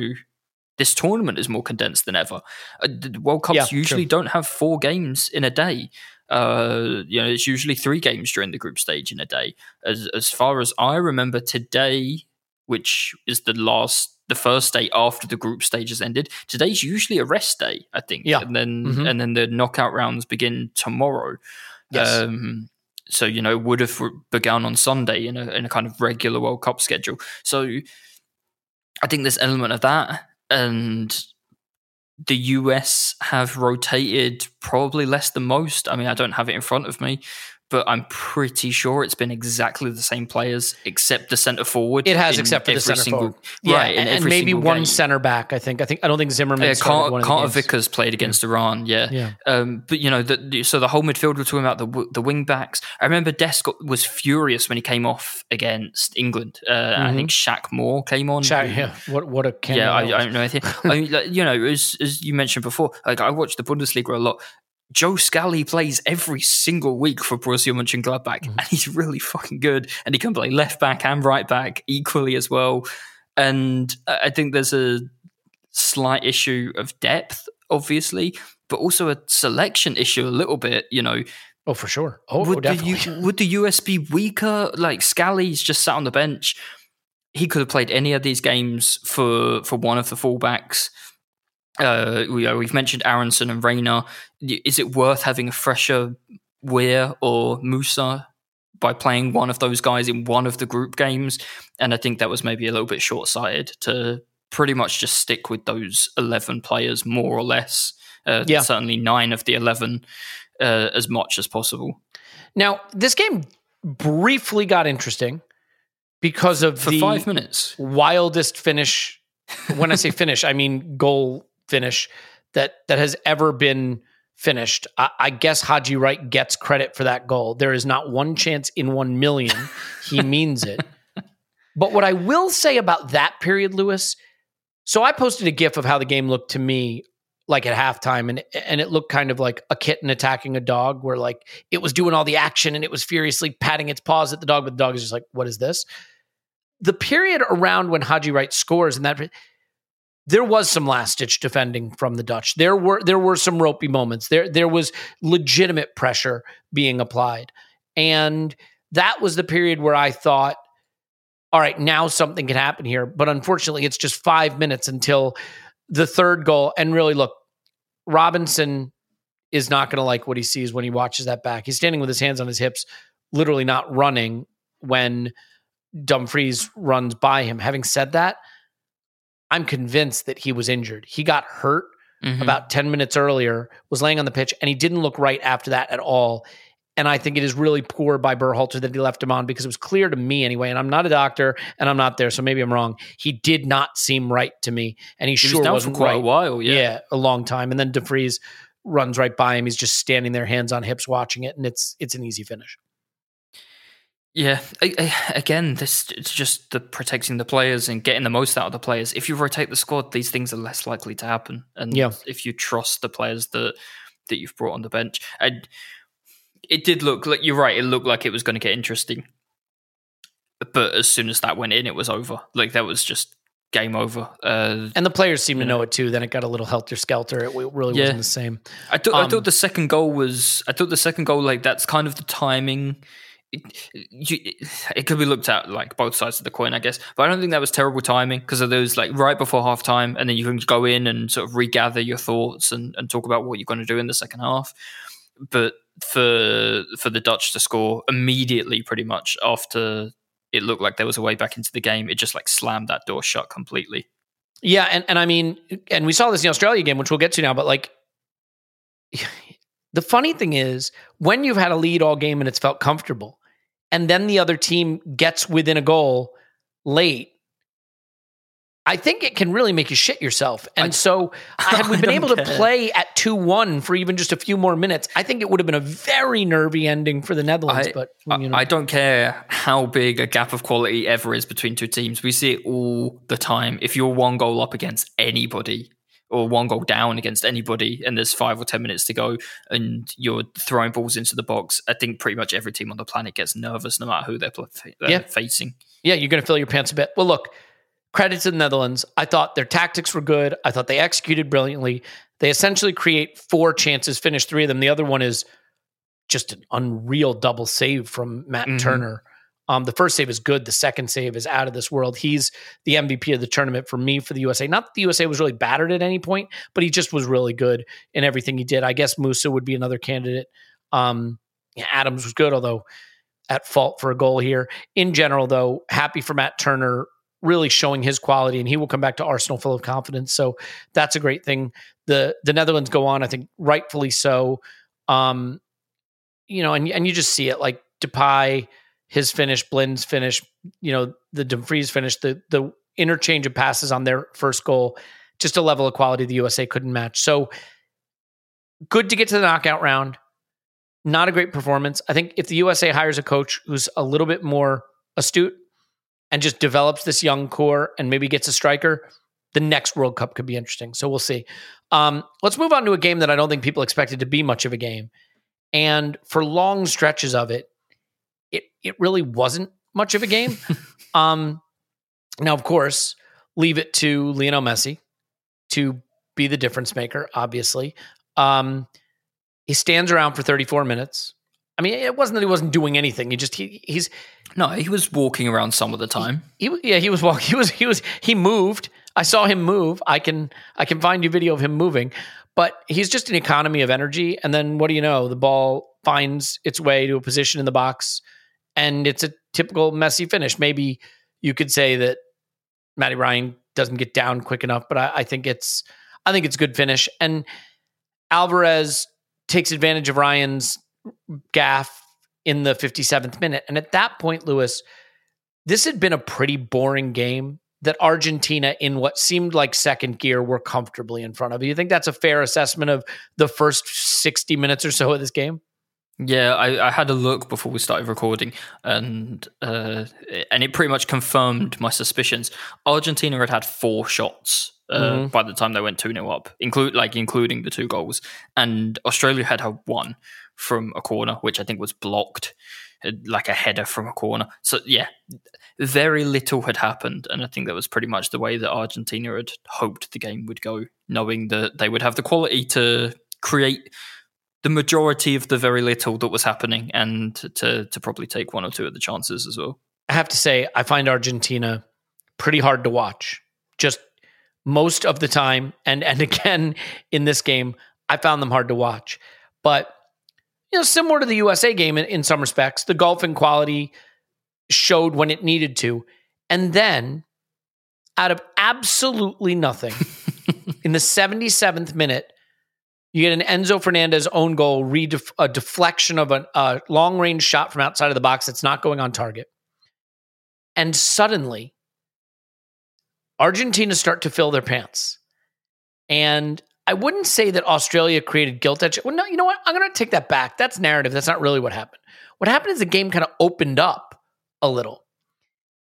this tournament is more condensed than ever. Uh, World Cups yeah, usually true. don't have four games in a day. Uh, you know, it's usually three games during the group stage in a day. As as far as I remember, today, which is the last the first day after the group stage has ended. Today's usually a rest day, I think. Yeah. And then Mhm. and then the knockout rounds begin tomorrow. Yes. Um, so you know would have begun on Sunday in a in a kind of regular World Cup schedule. So I think there's element of that, and the US have rotated probably less than most. I mean, I don't have it in front of me, but I'm pretty sure it's been exactly the same players except the center forward. It has, except for the center single- forward. Yeah, right, and, and maybe one game. center back. I think. I think. I don't think Zimmerman. Yeah, Carter, one of Carter. Vickers played against Iran. Yeah, Yeah. Um, but you know, the, so the whole midfield we're talking about the the wing backs. I remember Dest was furious when he came off against England. Uh, I think Shaq Moore came on. Shaq, yeah. What what a yeah, I, I don't know anything. I mean, like, you know, as as you mentioned before, like I watched the Bundesliga a lot. Joe Scally plays every single week for Borussia Mönchengladbach, Mm-hmm. and he's really fucking good. And he can play left back and right back equally as well. And I think there's a slight issue of depth, obviously, but also a selection issue a little bit. You know, Oh, for sure. Oh, oh, would the, definitely. U- would the US be weaker? Like Scally's just sat on the bench. He could have played any of these games for for one of the fullbacks. Uh, we, know, we've mentioned Aaronson and Reyna. Is it worth having a fresher Weah or Musah by playing one of those guys in one of the group games? And I think that was maybe a little bit short sighted to pretty much just stick with those eleven players more or less. Uh, Yeah. certainly nine of the eleven uh, as much as possible. Now, this game briefly got interesting because of for the five minutes. wildest finish. When I say finish, I mean goal finish that that has ever been finished. I, I guess Haji Wright gets credit for that goal. There is not one chance in one million he means it. But what I will say about that period, Lewis, so I posted a GIF of how the game looked to me like at halftime, and and it looked kind of like a kitten attacking a dog, where like it was doing all the action and it was furiously patting its paws at the dog, but the dog is just like, "What is this?" The period around when Haji Wright scores, and that there was some last ditch defending from the Dutch. There were there were some ropey moments. There there was legitimate pressure being applied, and that was the period where I thought, all right, now something can happen here. But unfortunately, it's just five minutes until the third goal. And really, look, Robinson is not going to like what he sees when he watches that back. He's standing with his hands on his hips, literally not running when Dumfries runs by him. Having said that, I'm convinced that he was injured. He got hurt Mhm. about 10 minutes earlier, was laying on the pitch, and he didn't look right after that at all. And I think it is really poor by Berhalter that he left him on because it was clear to me anyway. And I'm not a doctor and I'm not there, so maybe I'm wrong. He did not seem right to me, and he, He sure was down for wasn't quite right. a while. Yeah. Yeah. a long time. And then Dumfries runs right by him. He's just standing there, hands on hips, watching it, and it's it's an easy finish. Yeah, I, I, again, this it's just the protecting the players and getting the most out of the players. If you rotate the squad, these things are less likely to happen. And Yeah. if you trust the players that that you've brought on the bench, and it did look like you're right. It looked like it was going to get interesting, but as soon as that went in, it was over. Like that was just game over. Uh, And the players seem to Yeah. know it too. Then it got a little helter skelter. It really Yeah. wasn't the same. I thought I Um, thought the second goal was I thought the second goal like that's kind of the timing. It, could be looked at like both sides of the coin, I guess. But I don't think that was terrible timing because of those like right before half time, and then you can go in and sort of regather your thoughts and, and talk about what you're going to do in the second half. But for for the Dutch to score immediately, pretty much after it looked like there was a way back into the game, it just like slammed that door shut completely. Yeah, and and I mean, and we saw this in the Australia game, which we'll get to now. But like, the funny thing is, when you've had a lead all game and it's felt comfortable, and then the other team gets within a goal late, I think it can really make you shit yourself. And I- so, had we been able to play at two one for even just a few more minutes, I think it would have been a very nervy ending for the Netherlands. I- but you know, I don't care how big a gap of quality ever is between two teams. We see it all the time. If you're one goal up against anybody or one goal down against anybody and there's five or 10 minutes to go and you're throwing balls into the box, I think pretty much every team on the planet gets nervous no matter who they're, they're Yeah. facing. yeah, you're going to fill your pants a bit. Well, look, credit to the Netherlands. I thought their tactics were good. I thought they executed brilliantly. They essentially create four chances, finish three of them. The other one is just an unreal double save from Matt Mhm. Turner. Um, the first save is good. The second save is out of this world. He's the MVP of the tournament for me for the USA. Not that the USA was really battered at any point, but he just was really good in everything he did. I guess Musah would be another candidate. Um, Adams was good, although at fault for a goal here. In general, though, happy for Matt Turner really showing his quality, and he will come back to Arsenal full of confidence. So that's a great thing. The the Netherlands go on, I think, rightfully so. Um, you know, and and you just see it like Depay, his finish, Blind's finish, you know, the Dumfries finish, the the interchange of passes on their first goal, just a level of quality the USA couldn't match. So good to get to the knockout round. Not a great performance. I think if the USA hires a coach who's a little bit more astute and just develops this young core and maybe gets a striker, the next World Cup could be interesting. So we'll see. Um, let's move on to a game that I don't think people expected to be much of a game. And for long stretches of it, it it really wasn't much of a game. um, now, of course, leave it to Lionel Messi to be the difference maker. Obviously, um, he stands around for 34 minutes. I mean, it wasn't that he wasn't doing anything. He just he he's No, he was walking around some of the time. he yeah he was walking he was he was he moved i saw him move i can i can find you video of him moving but he's just an economy of energy and then what do you know the ball finds its way to a position in the box and it's a typical Messi finish maybe you could say that matty ryan doesn't get down quick enough but i, I think it's i think it's a good finish and alvarez takes advantage of ryan's gaffe in the 57th minute and at that point lewis this had been a pretty boring game that Argentina, in what seemed like second gear, were comfortably in front of. You think that's a fair assessment of the first 60 minutes or so of this game? Yeah, I, I had a look before we started recording, and uh, and it pretty much confirmed my suspicions. Argentina had had four shots uh, Mhm. by the time they went two 0 up, include like including the two goals, and Australia had had one from a corner, which I think was blocked, uh, like a header from a corner. So yeah, very little had happened, and I think that was pretty much the way that Argentina had hoped the game would go, knowing that they would have the quality to create the majority of the very little that was happening and to to probably take one or two of the chances as well. I have to say, I find Argentina pretty hard to watch. Just most of the time, and and again in this game, I found them hard to watch. But you know, similar to the USA game in, in some respects, the golfing quality showed when it needed to, and then out of absolutely nothing, in the seventy seventh minute. You get an Enzo Fernandez own goal, a deflection of a, long range shot from outside of the box that's not going on target. And suddenly, Argentina start to fill their pants. And I wouldn't say that Australia created guilt edge. Well, no, you know what? I'm going to take that back. That's narrative. That's not really what happened. What happened is the game kind of opened up a little.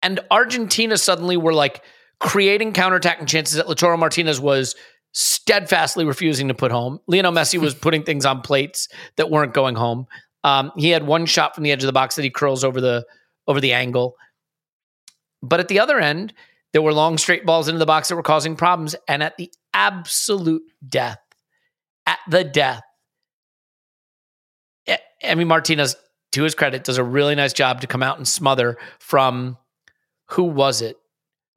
And Argentina suddenly were like creating counterattacking chances that Lautaro Martinez was steadfastly refusing to put home. Lionel Messi was putting things on plates that weren't going home. Um, he had one shot from the edge of the box that he curls over the over the angle. But at the other end, there were long straight balls into the box that were causing problems. And at the absolute death, at the death, E- Emi Martinez, to his credit, does a really nice job to come out and smother from who was it?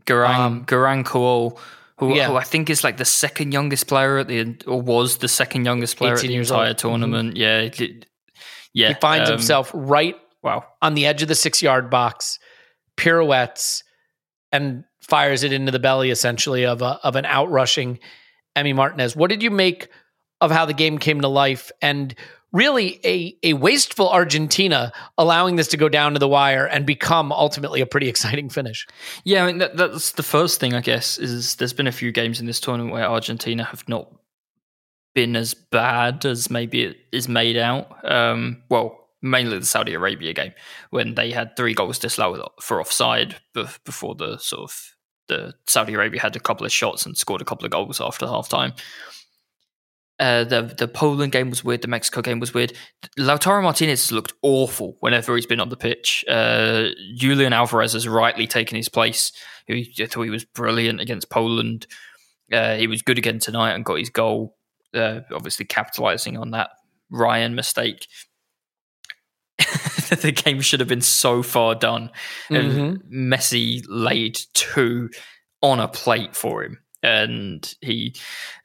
Garang Um, Garang Kuol, who, yeah. who I think is like the second youngest player at the or was the second youngest player at 18 the entire old. tournament. Yeah, yeah. he finds um, himself right Wow. on the edge of the six yard box, pirouettes, and fires it into the belly essentially of a, of an outrushing Emi Martinez. What did you make of how the game came to life and really a a wasteful Argentina allowing this to go down to the wire and become ultimately a pretty exciting finish? Yeah, I mean that, that's the first thing I guess is there's been a few games in this tournament where Argentina have not been as bad as maybe it is made out. Um, well, mainly the Saudi Arabia game when they had three goals disallowed for offside before the sort of the Saudi Arabia had a couple of shots and scored a couple of goals after half time. Uh, the the Poland game was weird. The Mexico game was weird. Lautaro Martinez looked awful whenever he's been on the pitch. Uh, Julian Alvarez has rightly taken his place. He, I thought he was brilliant against Poland. Uh, he was good again tonight and got his goal. Uh, obviously, capitalizing on that Ryan mistake. the game should have been so far done. And Messi laid two on a plate for him and he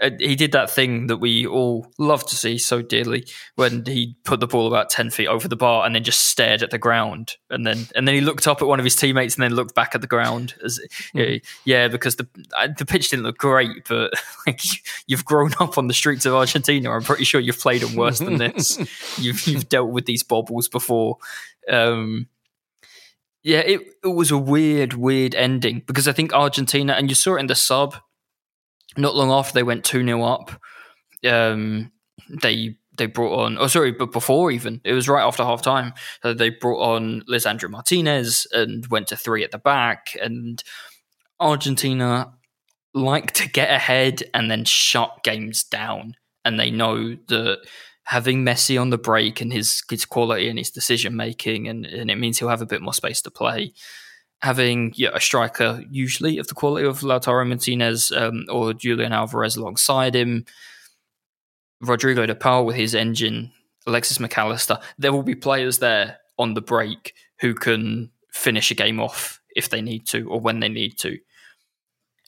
uh, he did that thing that we all love to see so dearly when he put the ball about 10 feet over the bar and then just stared at the ground and then and then he looked up at one of his teammates and then looked back at the ground as mm. yeah because the the pitch didn't look great but like you've grown up on the streets of Argentina. I'm pretty sure you've played on worse than this. You've you've dealt with these bobbles before. Um yeah, it, it was a weird, weird ending because I think Argentina, and you saw it in the sub, not long after they went 2 0 up, um, they they brought on, oh, sorry, but before even, it was right after half time. Uh, they brought on Lisandro Martinez and went to three at the back. And Argentina like to get ahead and then shut games down. And they know that having Messi on the break and his, his quality and his decision making, and, and it means he'll have a bit more space to play having yeah, a striker usually of the quality of Lautaro Martinez um, or Julian Alvarez alongside him, Rodrigo de Paul with his engine, Alexis Mac Allister, there will be players there on the break who can finish a game off if they need to or when they need to.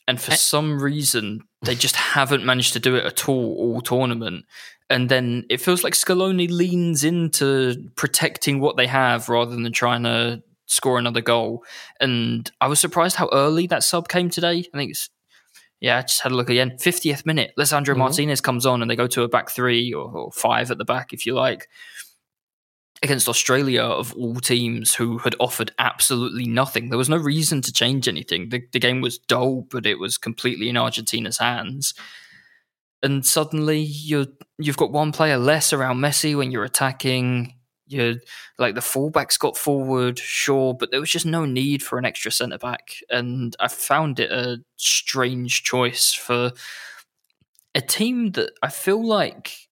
And for some reason, they just haven't managed to do it at all all tournament. And then it feels like Scaloni leans into protecting what they have rather than trying to score another goal. And I was surprised how early that sub came today. I think it's yeah, I just had a look again. 50th minute, Lisandro mm-hmm. Martinez comes on and they go to a back three or, or, five at the back, if you like, against Australia of all teams who had offered absolutely nothing. There was no reason to change anything. The, the game was dull, but it was completely in Argentina's hands. And suddenly you're you've got one player less around Messi when you're attacking you like the fullbacks got forward, sure, but there was just no need for an extra centre back, and I found it a strange choice for a team that I feel like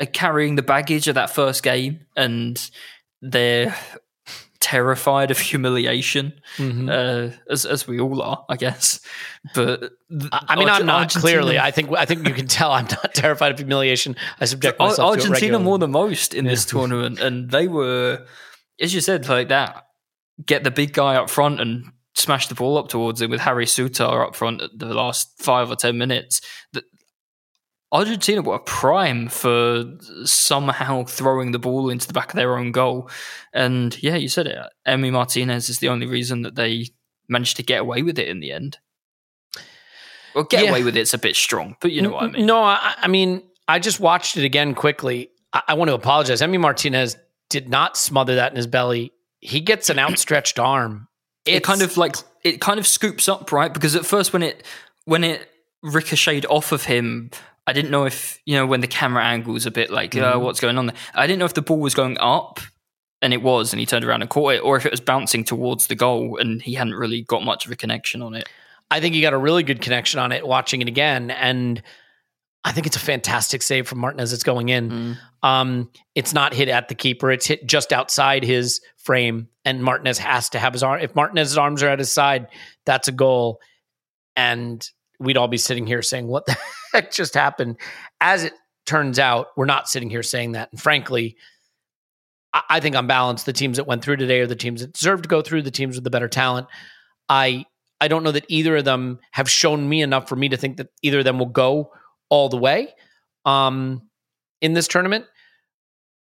are carrying the baggage of that first game, and they're terrified of humiliation, mm-hmm. uh, as as we all are, I guess. But I mean, I'm not Argentina, clearly. I think I think you can tell I'm not terrified of humiliation. I subject myself Argentina more than most in yeah. this tournament, and they were, as you said, like that. Get the big guy up front and smash the ball up towards him with Harry Souttar up front at the last five or ten minutes. Argentina were prime for somehow throwing the ball into the back of their own goal. And yeah, you said it. Emi Martinez is the only reason that they managed to get away with it in the end. Well, get yeah. away with it's a bit strong, but you know what I mean. No, I, I mean, I just watched it again quickly. I, I want to apologize. Emi Martinez did not smother that in his belly. He gets an outstretched arm. It's, it kind of like it kind of scoops up, right? Because at first, when it when it ricocheted off of him, I didn't know if you know when the camera angle was a bit like, uh, what's going on there. I didn't know if the ball was going up, and it was, and he turned around and caught it, or if it was bouncing towards the goal, and he hadn't really got much of a connection on it. I think he got a really good connection on it watching it again, and I think it's a fantastic save from Martinez. It's going in. Mm. Um, it's not hit at the keeper; it's hit just outside his frame, and Martinez has to have his arm. If Martinez's arms are at his side, that's a goal. And we'd all be sitting here saying, "What the heck just happened?" As it turns out, we're not sitting here saying that. And frankly, I, I think on balance, the teams that went through today are the teams that deserve to go through. The teams with the better talent. I I don't know that either of them have shown me enough for me to think that either of them will go all the way um, in this tournament.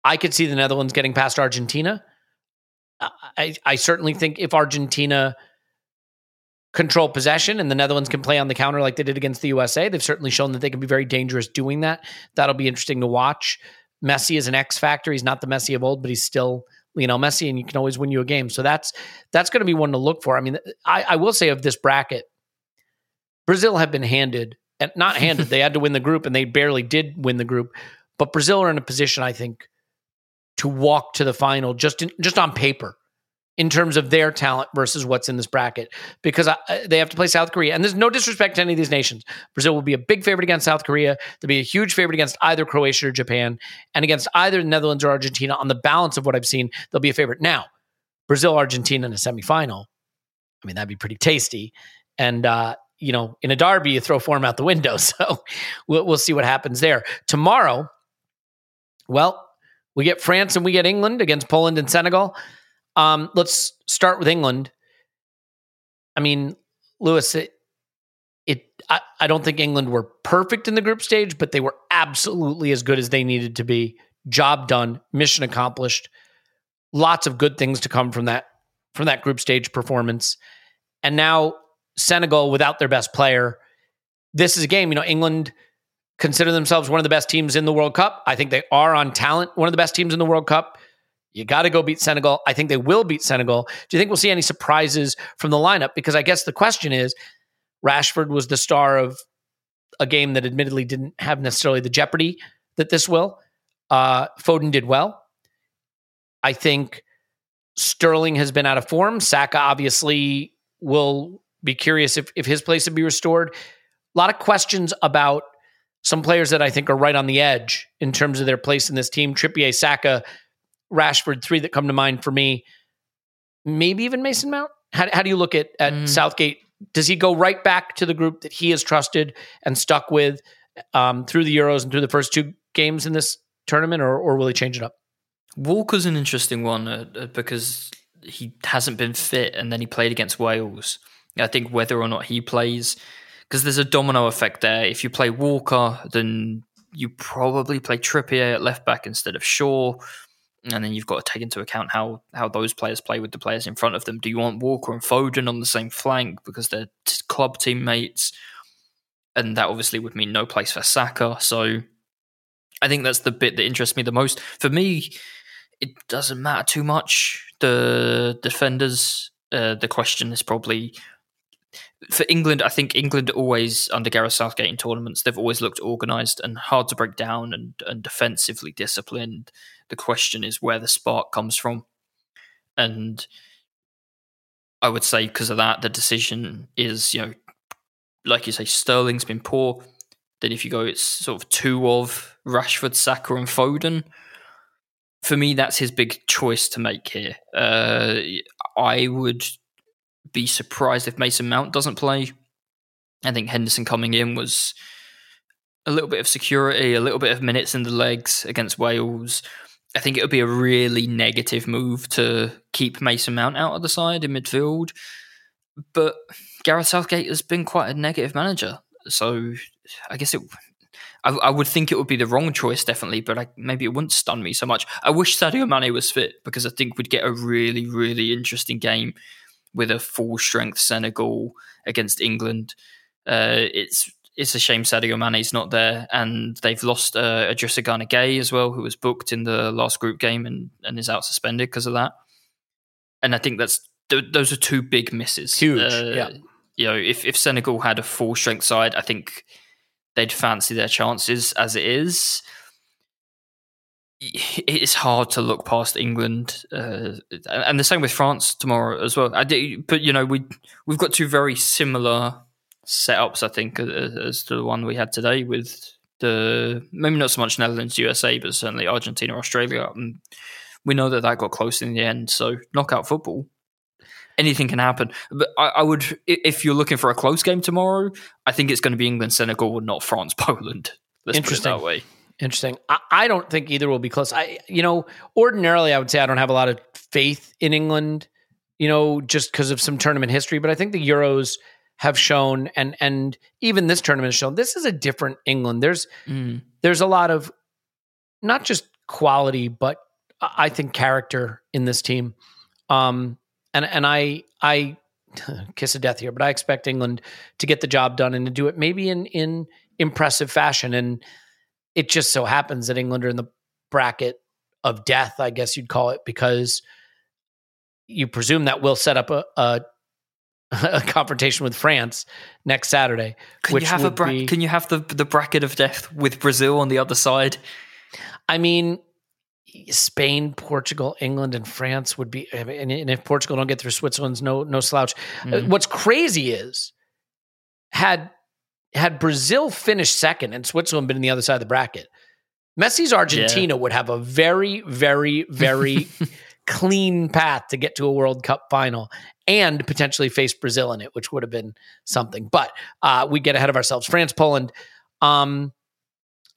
I could see the Netherlands getting past Argentina. I, I certainly think if Argentina control possession and the Netherlands can play on the counter like they did against the USA. They've certainly shown that they can be very dangerous doing that. That'll be interesting to watch. Messi is an X factor. He's not the Messi of old, but he's still Lionel Messi, and you can always win you a game. So that's that's going to be one to look for. I mean, I, I will say of this bracket, Brazil have been handed and not handed. they had to win the group, and they barely did win the group. But Brazil are in a position, I think, to walk to the final just in, just on paper in terms of their talent versus what's in this bracket because I, they have to play South Korea. And there's no disrespect to any of these nations. Brazil will be a big favorite against South Korea. They'll be a huge favorite against either Croatia or Japan. And against either the Netherlands or Argentina, on the balance of what I've seen, they'll be a favorite. Now, Brazil, Argentina in a semifinal, I mean, that'd be pretty tasty. And, uh, you know, in a derby, you throw form out the window. So we'll, we'll see what happens there. Tomorrow, well, We get France and we get England against Poland and Senegal. Um, let's start with England. I mean, Lewis, it, it I, I don't think England were perfect in the group stage, but they were absolutely as good as they needed to be. Job done, mission accomplished. Lots of good things to come from that from that group stage performance. And now Senegal without their best player. This is a game, you know, England consider themselves one of the best teams in the World Cup. I think they are on talent one of the best teams in the World Cup. You got to go beat Senegal. I think they will beat Senegal. Do you think we'll see any surprises from the lineup? Because I guess the question is Rashford was the star of a game that admittedly didn't have necessarily the jeopardy that this will. Uh, Foden did well. I think Sterling has been out of form. Saka obviously will be curious if, if his place would be restored. A lot of questions about some players that I think are right on the edge in terms of their place in this team. Trippier, Saka, Rashford, three that come to mind for me. Maybe even Mason Mount. How, how do you look at, at mm. Southgate? Does he go right back to the group that he has trusted and stuck with um, through the Euros and through the first two games in this tournament, or, or will he change it up? Walker's an interesting one uh, uh because he hasn't been fit and then he played against Wales. I think whether or not he plays, because there's a domino effect there. If you play Walker, then you probably play Trippier at left back instead of Shaw. And then you've got to take into account how, how those players play with the players in front of them. Do you want Walker and Foden on the same flank because they're t- club teammates? And that obviously would mean no place for Saka. So I think that's the bit that interests me the most. For me, it doesn't matter too much. The defenders, uh, the question is probably for England, I think England always under Gareth Southgate in tournaments, they've always looked organised and hard to break down and, and defensively disciplined. The question is where the spark comes from. And I would say because of that, the decision is, you know, like you say, Sterling's been poor. Then if you go, it's sort of two of Rashford, Saka, and Foden. For me, that's his big choice to make here. Uh, I would be surprised if Mason Mount doesn't play. I think Henderson coming in was a little bit of security, a little bit of minutes in the legs against Wales. I think it would be a really negative move to keep Mason Mount out of the side in midfield. But Gareth Southgate has been quite a negative manager. So I guess it. I, I would think it would be the wrong choice, definitely, but I, maybe it wouldn't stun me so much. I wish Sadio Mane was fit because I think we'd get a really, really interesting game with a full strength Senegal against England. Uh, it's it's a shame Sadio Mane's not there, and they've lost uh, Idrissa Gana Gueye as well, who was booked in the last group game and, and is out suspended because of that. And I think that's th- those are two big misses. Huge, uh, yeah. You know, if if Senegal had a full strength side, I think they'd fancy their chances. As it is, it's hard to look past England, uh, and the same with France tomorrow as well. I do, but you know, we we've got two very similar setups, I think, as to the one we had today with the maybe not so much Netherlands, USA, but certainly Argentina, Australia. And we know that that got close in the end. So knockout football, anything can happen. But I, I would, if you're looking for a close game tomorrow, I think it's going to be England, Senegal, not France, Poland. Let's Interesting. put it that way. Interesting. I, I, don't think either will be close. I, you know, ordinarily I would say I don't have a lot of faith in England, you know, just because of some tournament history. But I think the Euros have shown, and and even this tournament has shown, this is a different England. There's mm. there's a lot of not just quality, but I think character in this team. Um, and and I I kiss of death here, but I expect England to get the job done and to do it maybe in in impressive fashion and it just so happens that England are in the bracket of death, I guess you'd call it, because you presume that will set up a, a, a confrontation with France next Saturday. Can you have a bra- be, Can you have the the bracket of death with Brazil on the other side? I mean, Spain, Portugal, England, and France would be. And if Portugal don't get through Switzerland's no no slouch. Mm. What's crazy is had had Brazil finished second and Switzerland been in the other side of the bracket, Messi's Argentina yeah. would have a very, very, very clean path to get to a World Cup final and potentially face Brazil in it, which would have been something. But uh, we get ahead of ourselves. France, Poland. Um,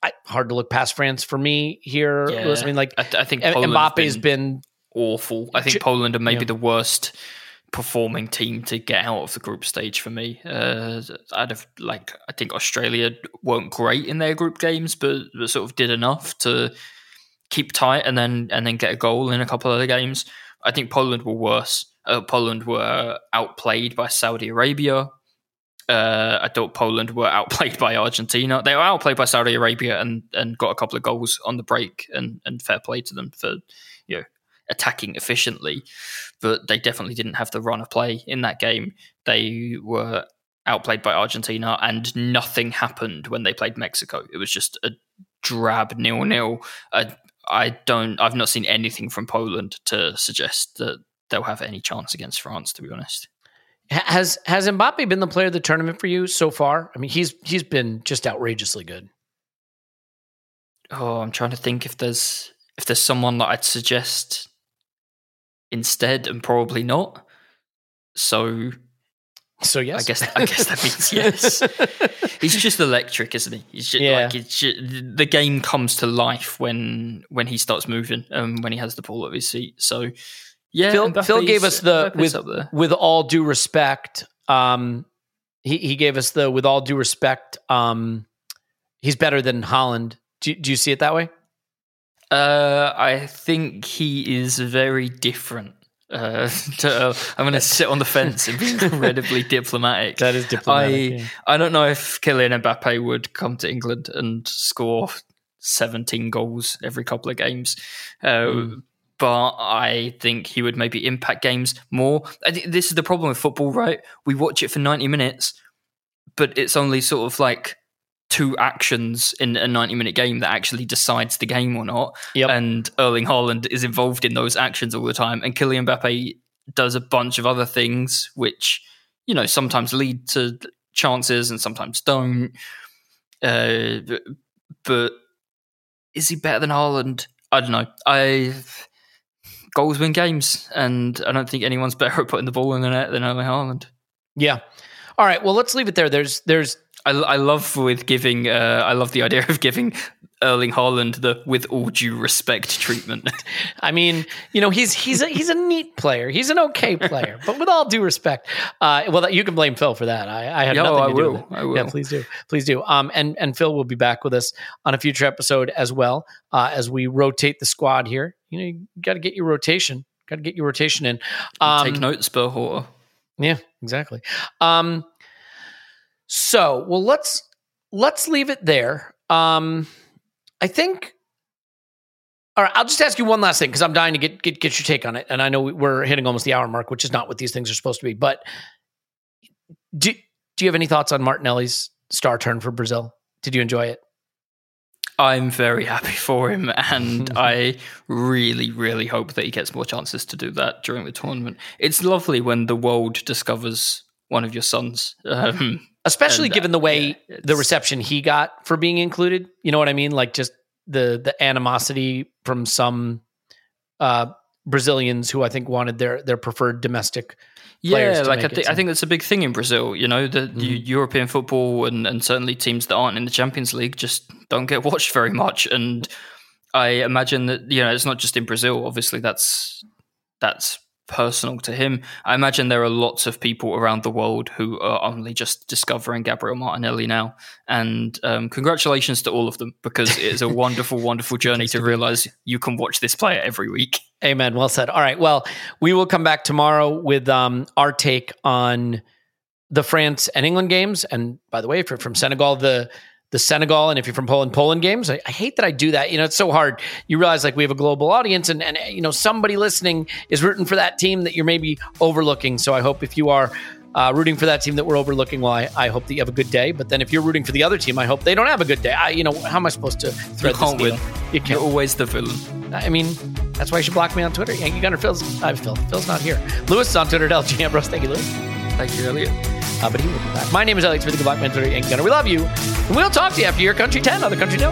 I, hard to look past France for me here. Yeah. I mean, like I, I think Poland's Mbappe's been, been awful. I think J- Poland are maybe yeah. the worst performing team to get out of the group stage for me. Uh, I'd have like I think Australia weren't great in their group games, but, but sort of did enough to keep tight and then and then get a goal in a couple of the games. I think Poland were worse. Uh, Poland were outplayed by Saudi Arabia. Uh, I thought Poland were outplayed by Argentina. They were outplayed by Saudi Arabia and, and got a couple of goals on the break, and, and fair play to them for you know attacking efficiently. But they definitely didn't have the run of play in that game. They were outplayed by Argentina, and nothing happened when they played Mexico. It was just a drab nil nil. I, I don't. I've not seen anything from Poland to suggest that they'll have any chance against France. To be honest. Has has Mbappe been the player of the tournament for you so far? I mean, he's he's been just outrageously good. Oh, I'm trying to think if there's if there's someone that I'd suggest instead, and probably not. So So yes, I guess I guess that means yes. He's just electric, isn't he? He's just Yeah. like it's ju- the game comes to life when when he starts moving and when he has the ball at his feet. So yeah, Phil, Phil gave us the with with all due respect. Um, he he gave us the with all due respect. Um, he's better than Haaland. Do, do you see it that way? Uh, I think he is very different. Uh, to, uh, I'm going to sit on the fence and be incredibly diplomatic. That is diplomatic. I I don't know if Kylian Mbappe would come to England and score 17 goals every couple of games. Uh, Mm. But I think he would maybe impact games more. I think this is the problem with football, right? We watch it for 90 minutes, but it's only sort of like two actions in a 90 minute game that actually decides the game or not. Yep. And Erling Haaland is involved in those actions all the time. And Kylian Mbappe does a bunch of other things, which, you know, sometimes lead to chances and sometimes don't. Uh, but, but is he better than Haaland? I don't know. I goals win games, and I don't think anyone's better at putting the ball in the net than Erling Haaland. yeah. All right. Well, let's leave it there. There's there's I, I love with giving. Uh, I love the idea of giving Erling Haaland the "with all due respect" treatment. I mean, you know, he's he's a he's a neat player. He's an okay player, but with all due respect, uh, well, you can blame Phil for that. I, I had Yeah, nothing I to do will. with it. I will. Yeah, please do, please do. Um, and and Phil will be back with us on a future episode as well uh, as we rotate the squad here. You know, you got to get your rotation. Got to get your rotation in. Um, Take note, Spurhorter. yeah, exactly. Um, so well, let's let's leave it there. Um, I think. All right, I'll just ask you one last thing because I'm dying to get, get get your take on it, and I know we're hitting almost the hour mark, which is not what these things are supposed to be. But do do you have any thoughts on Martinelli's star turn for Brazil? Did you enjoy it? I'm very happy for him, and I really, really hope that he gets more chances to do that during the tournament. It's lovely when the world discovers one of your sons. Um, Especially And, uh, given the way yeah, the reception he got for being included. You know what I mean? Like just the the animosity from some uh, Brazilians who I think wanted their their preferred domestic. players yeah, like I, th- I think that's a big thing in Brazil. You know, the, Mhm. European football and, and certainly teams that aren't in the Champions League just don't get watched very much. And I imagine that you know it's not just in Brazil. Obviously, that's that's personal to him. I imagine there are lots of people around the world who are only just discovering Gabriel Martinelli now. And um, congratulations to all of them because it is a wonderful, wonderful journey to realize you can watch this player every week. Amen. Well said. All right. Well, we will come back tomorrow with um, our take on the France and England games. And by the way, if you're from Senegal, the the Senegal, and if you're from Poland, Poland games. I, I hate that I do that. You know, it's so hard. You realize like we have a global audience, and and you know somebody listening is rooting for that team that you're maybe overlooking. So I hope if you are. Uh, rooting for that team that we're overlooking. Well, I, I hope that you have a good day. But then, if you're rooting for the other team, I hope they don't have a good day. I, you know, how am I supposed to You can't this win. needle? You You're can't. always the villain. I mean, that's why you should block me on Twitter. Yankee Gunner Phil's. I'm Phil. Phil's not here. Lewis is on Twitter at LG Ambrose. Thank you, Lewis. Thank you, Elliot. Uh, but he will be back. My name is Alex Smith, the Black Twitter Yankee Gunner. We love you. And we'll talk to you after your country 10 on the country no.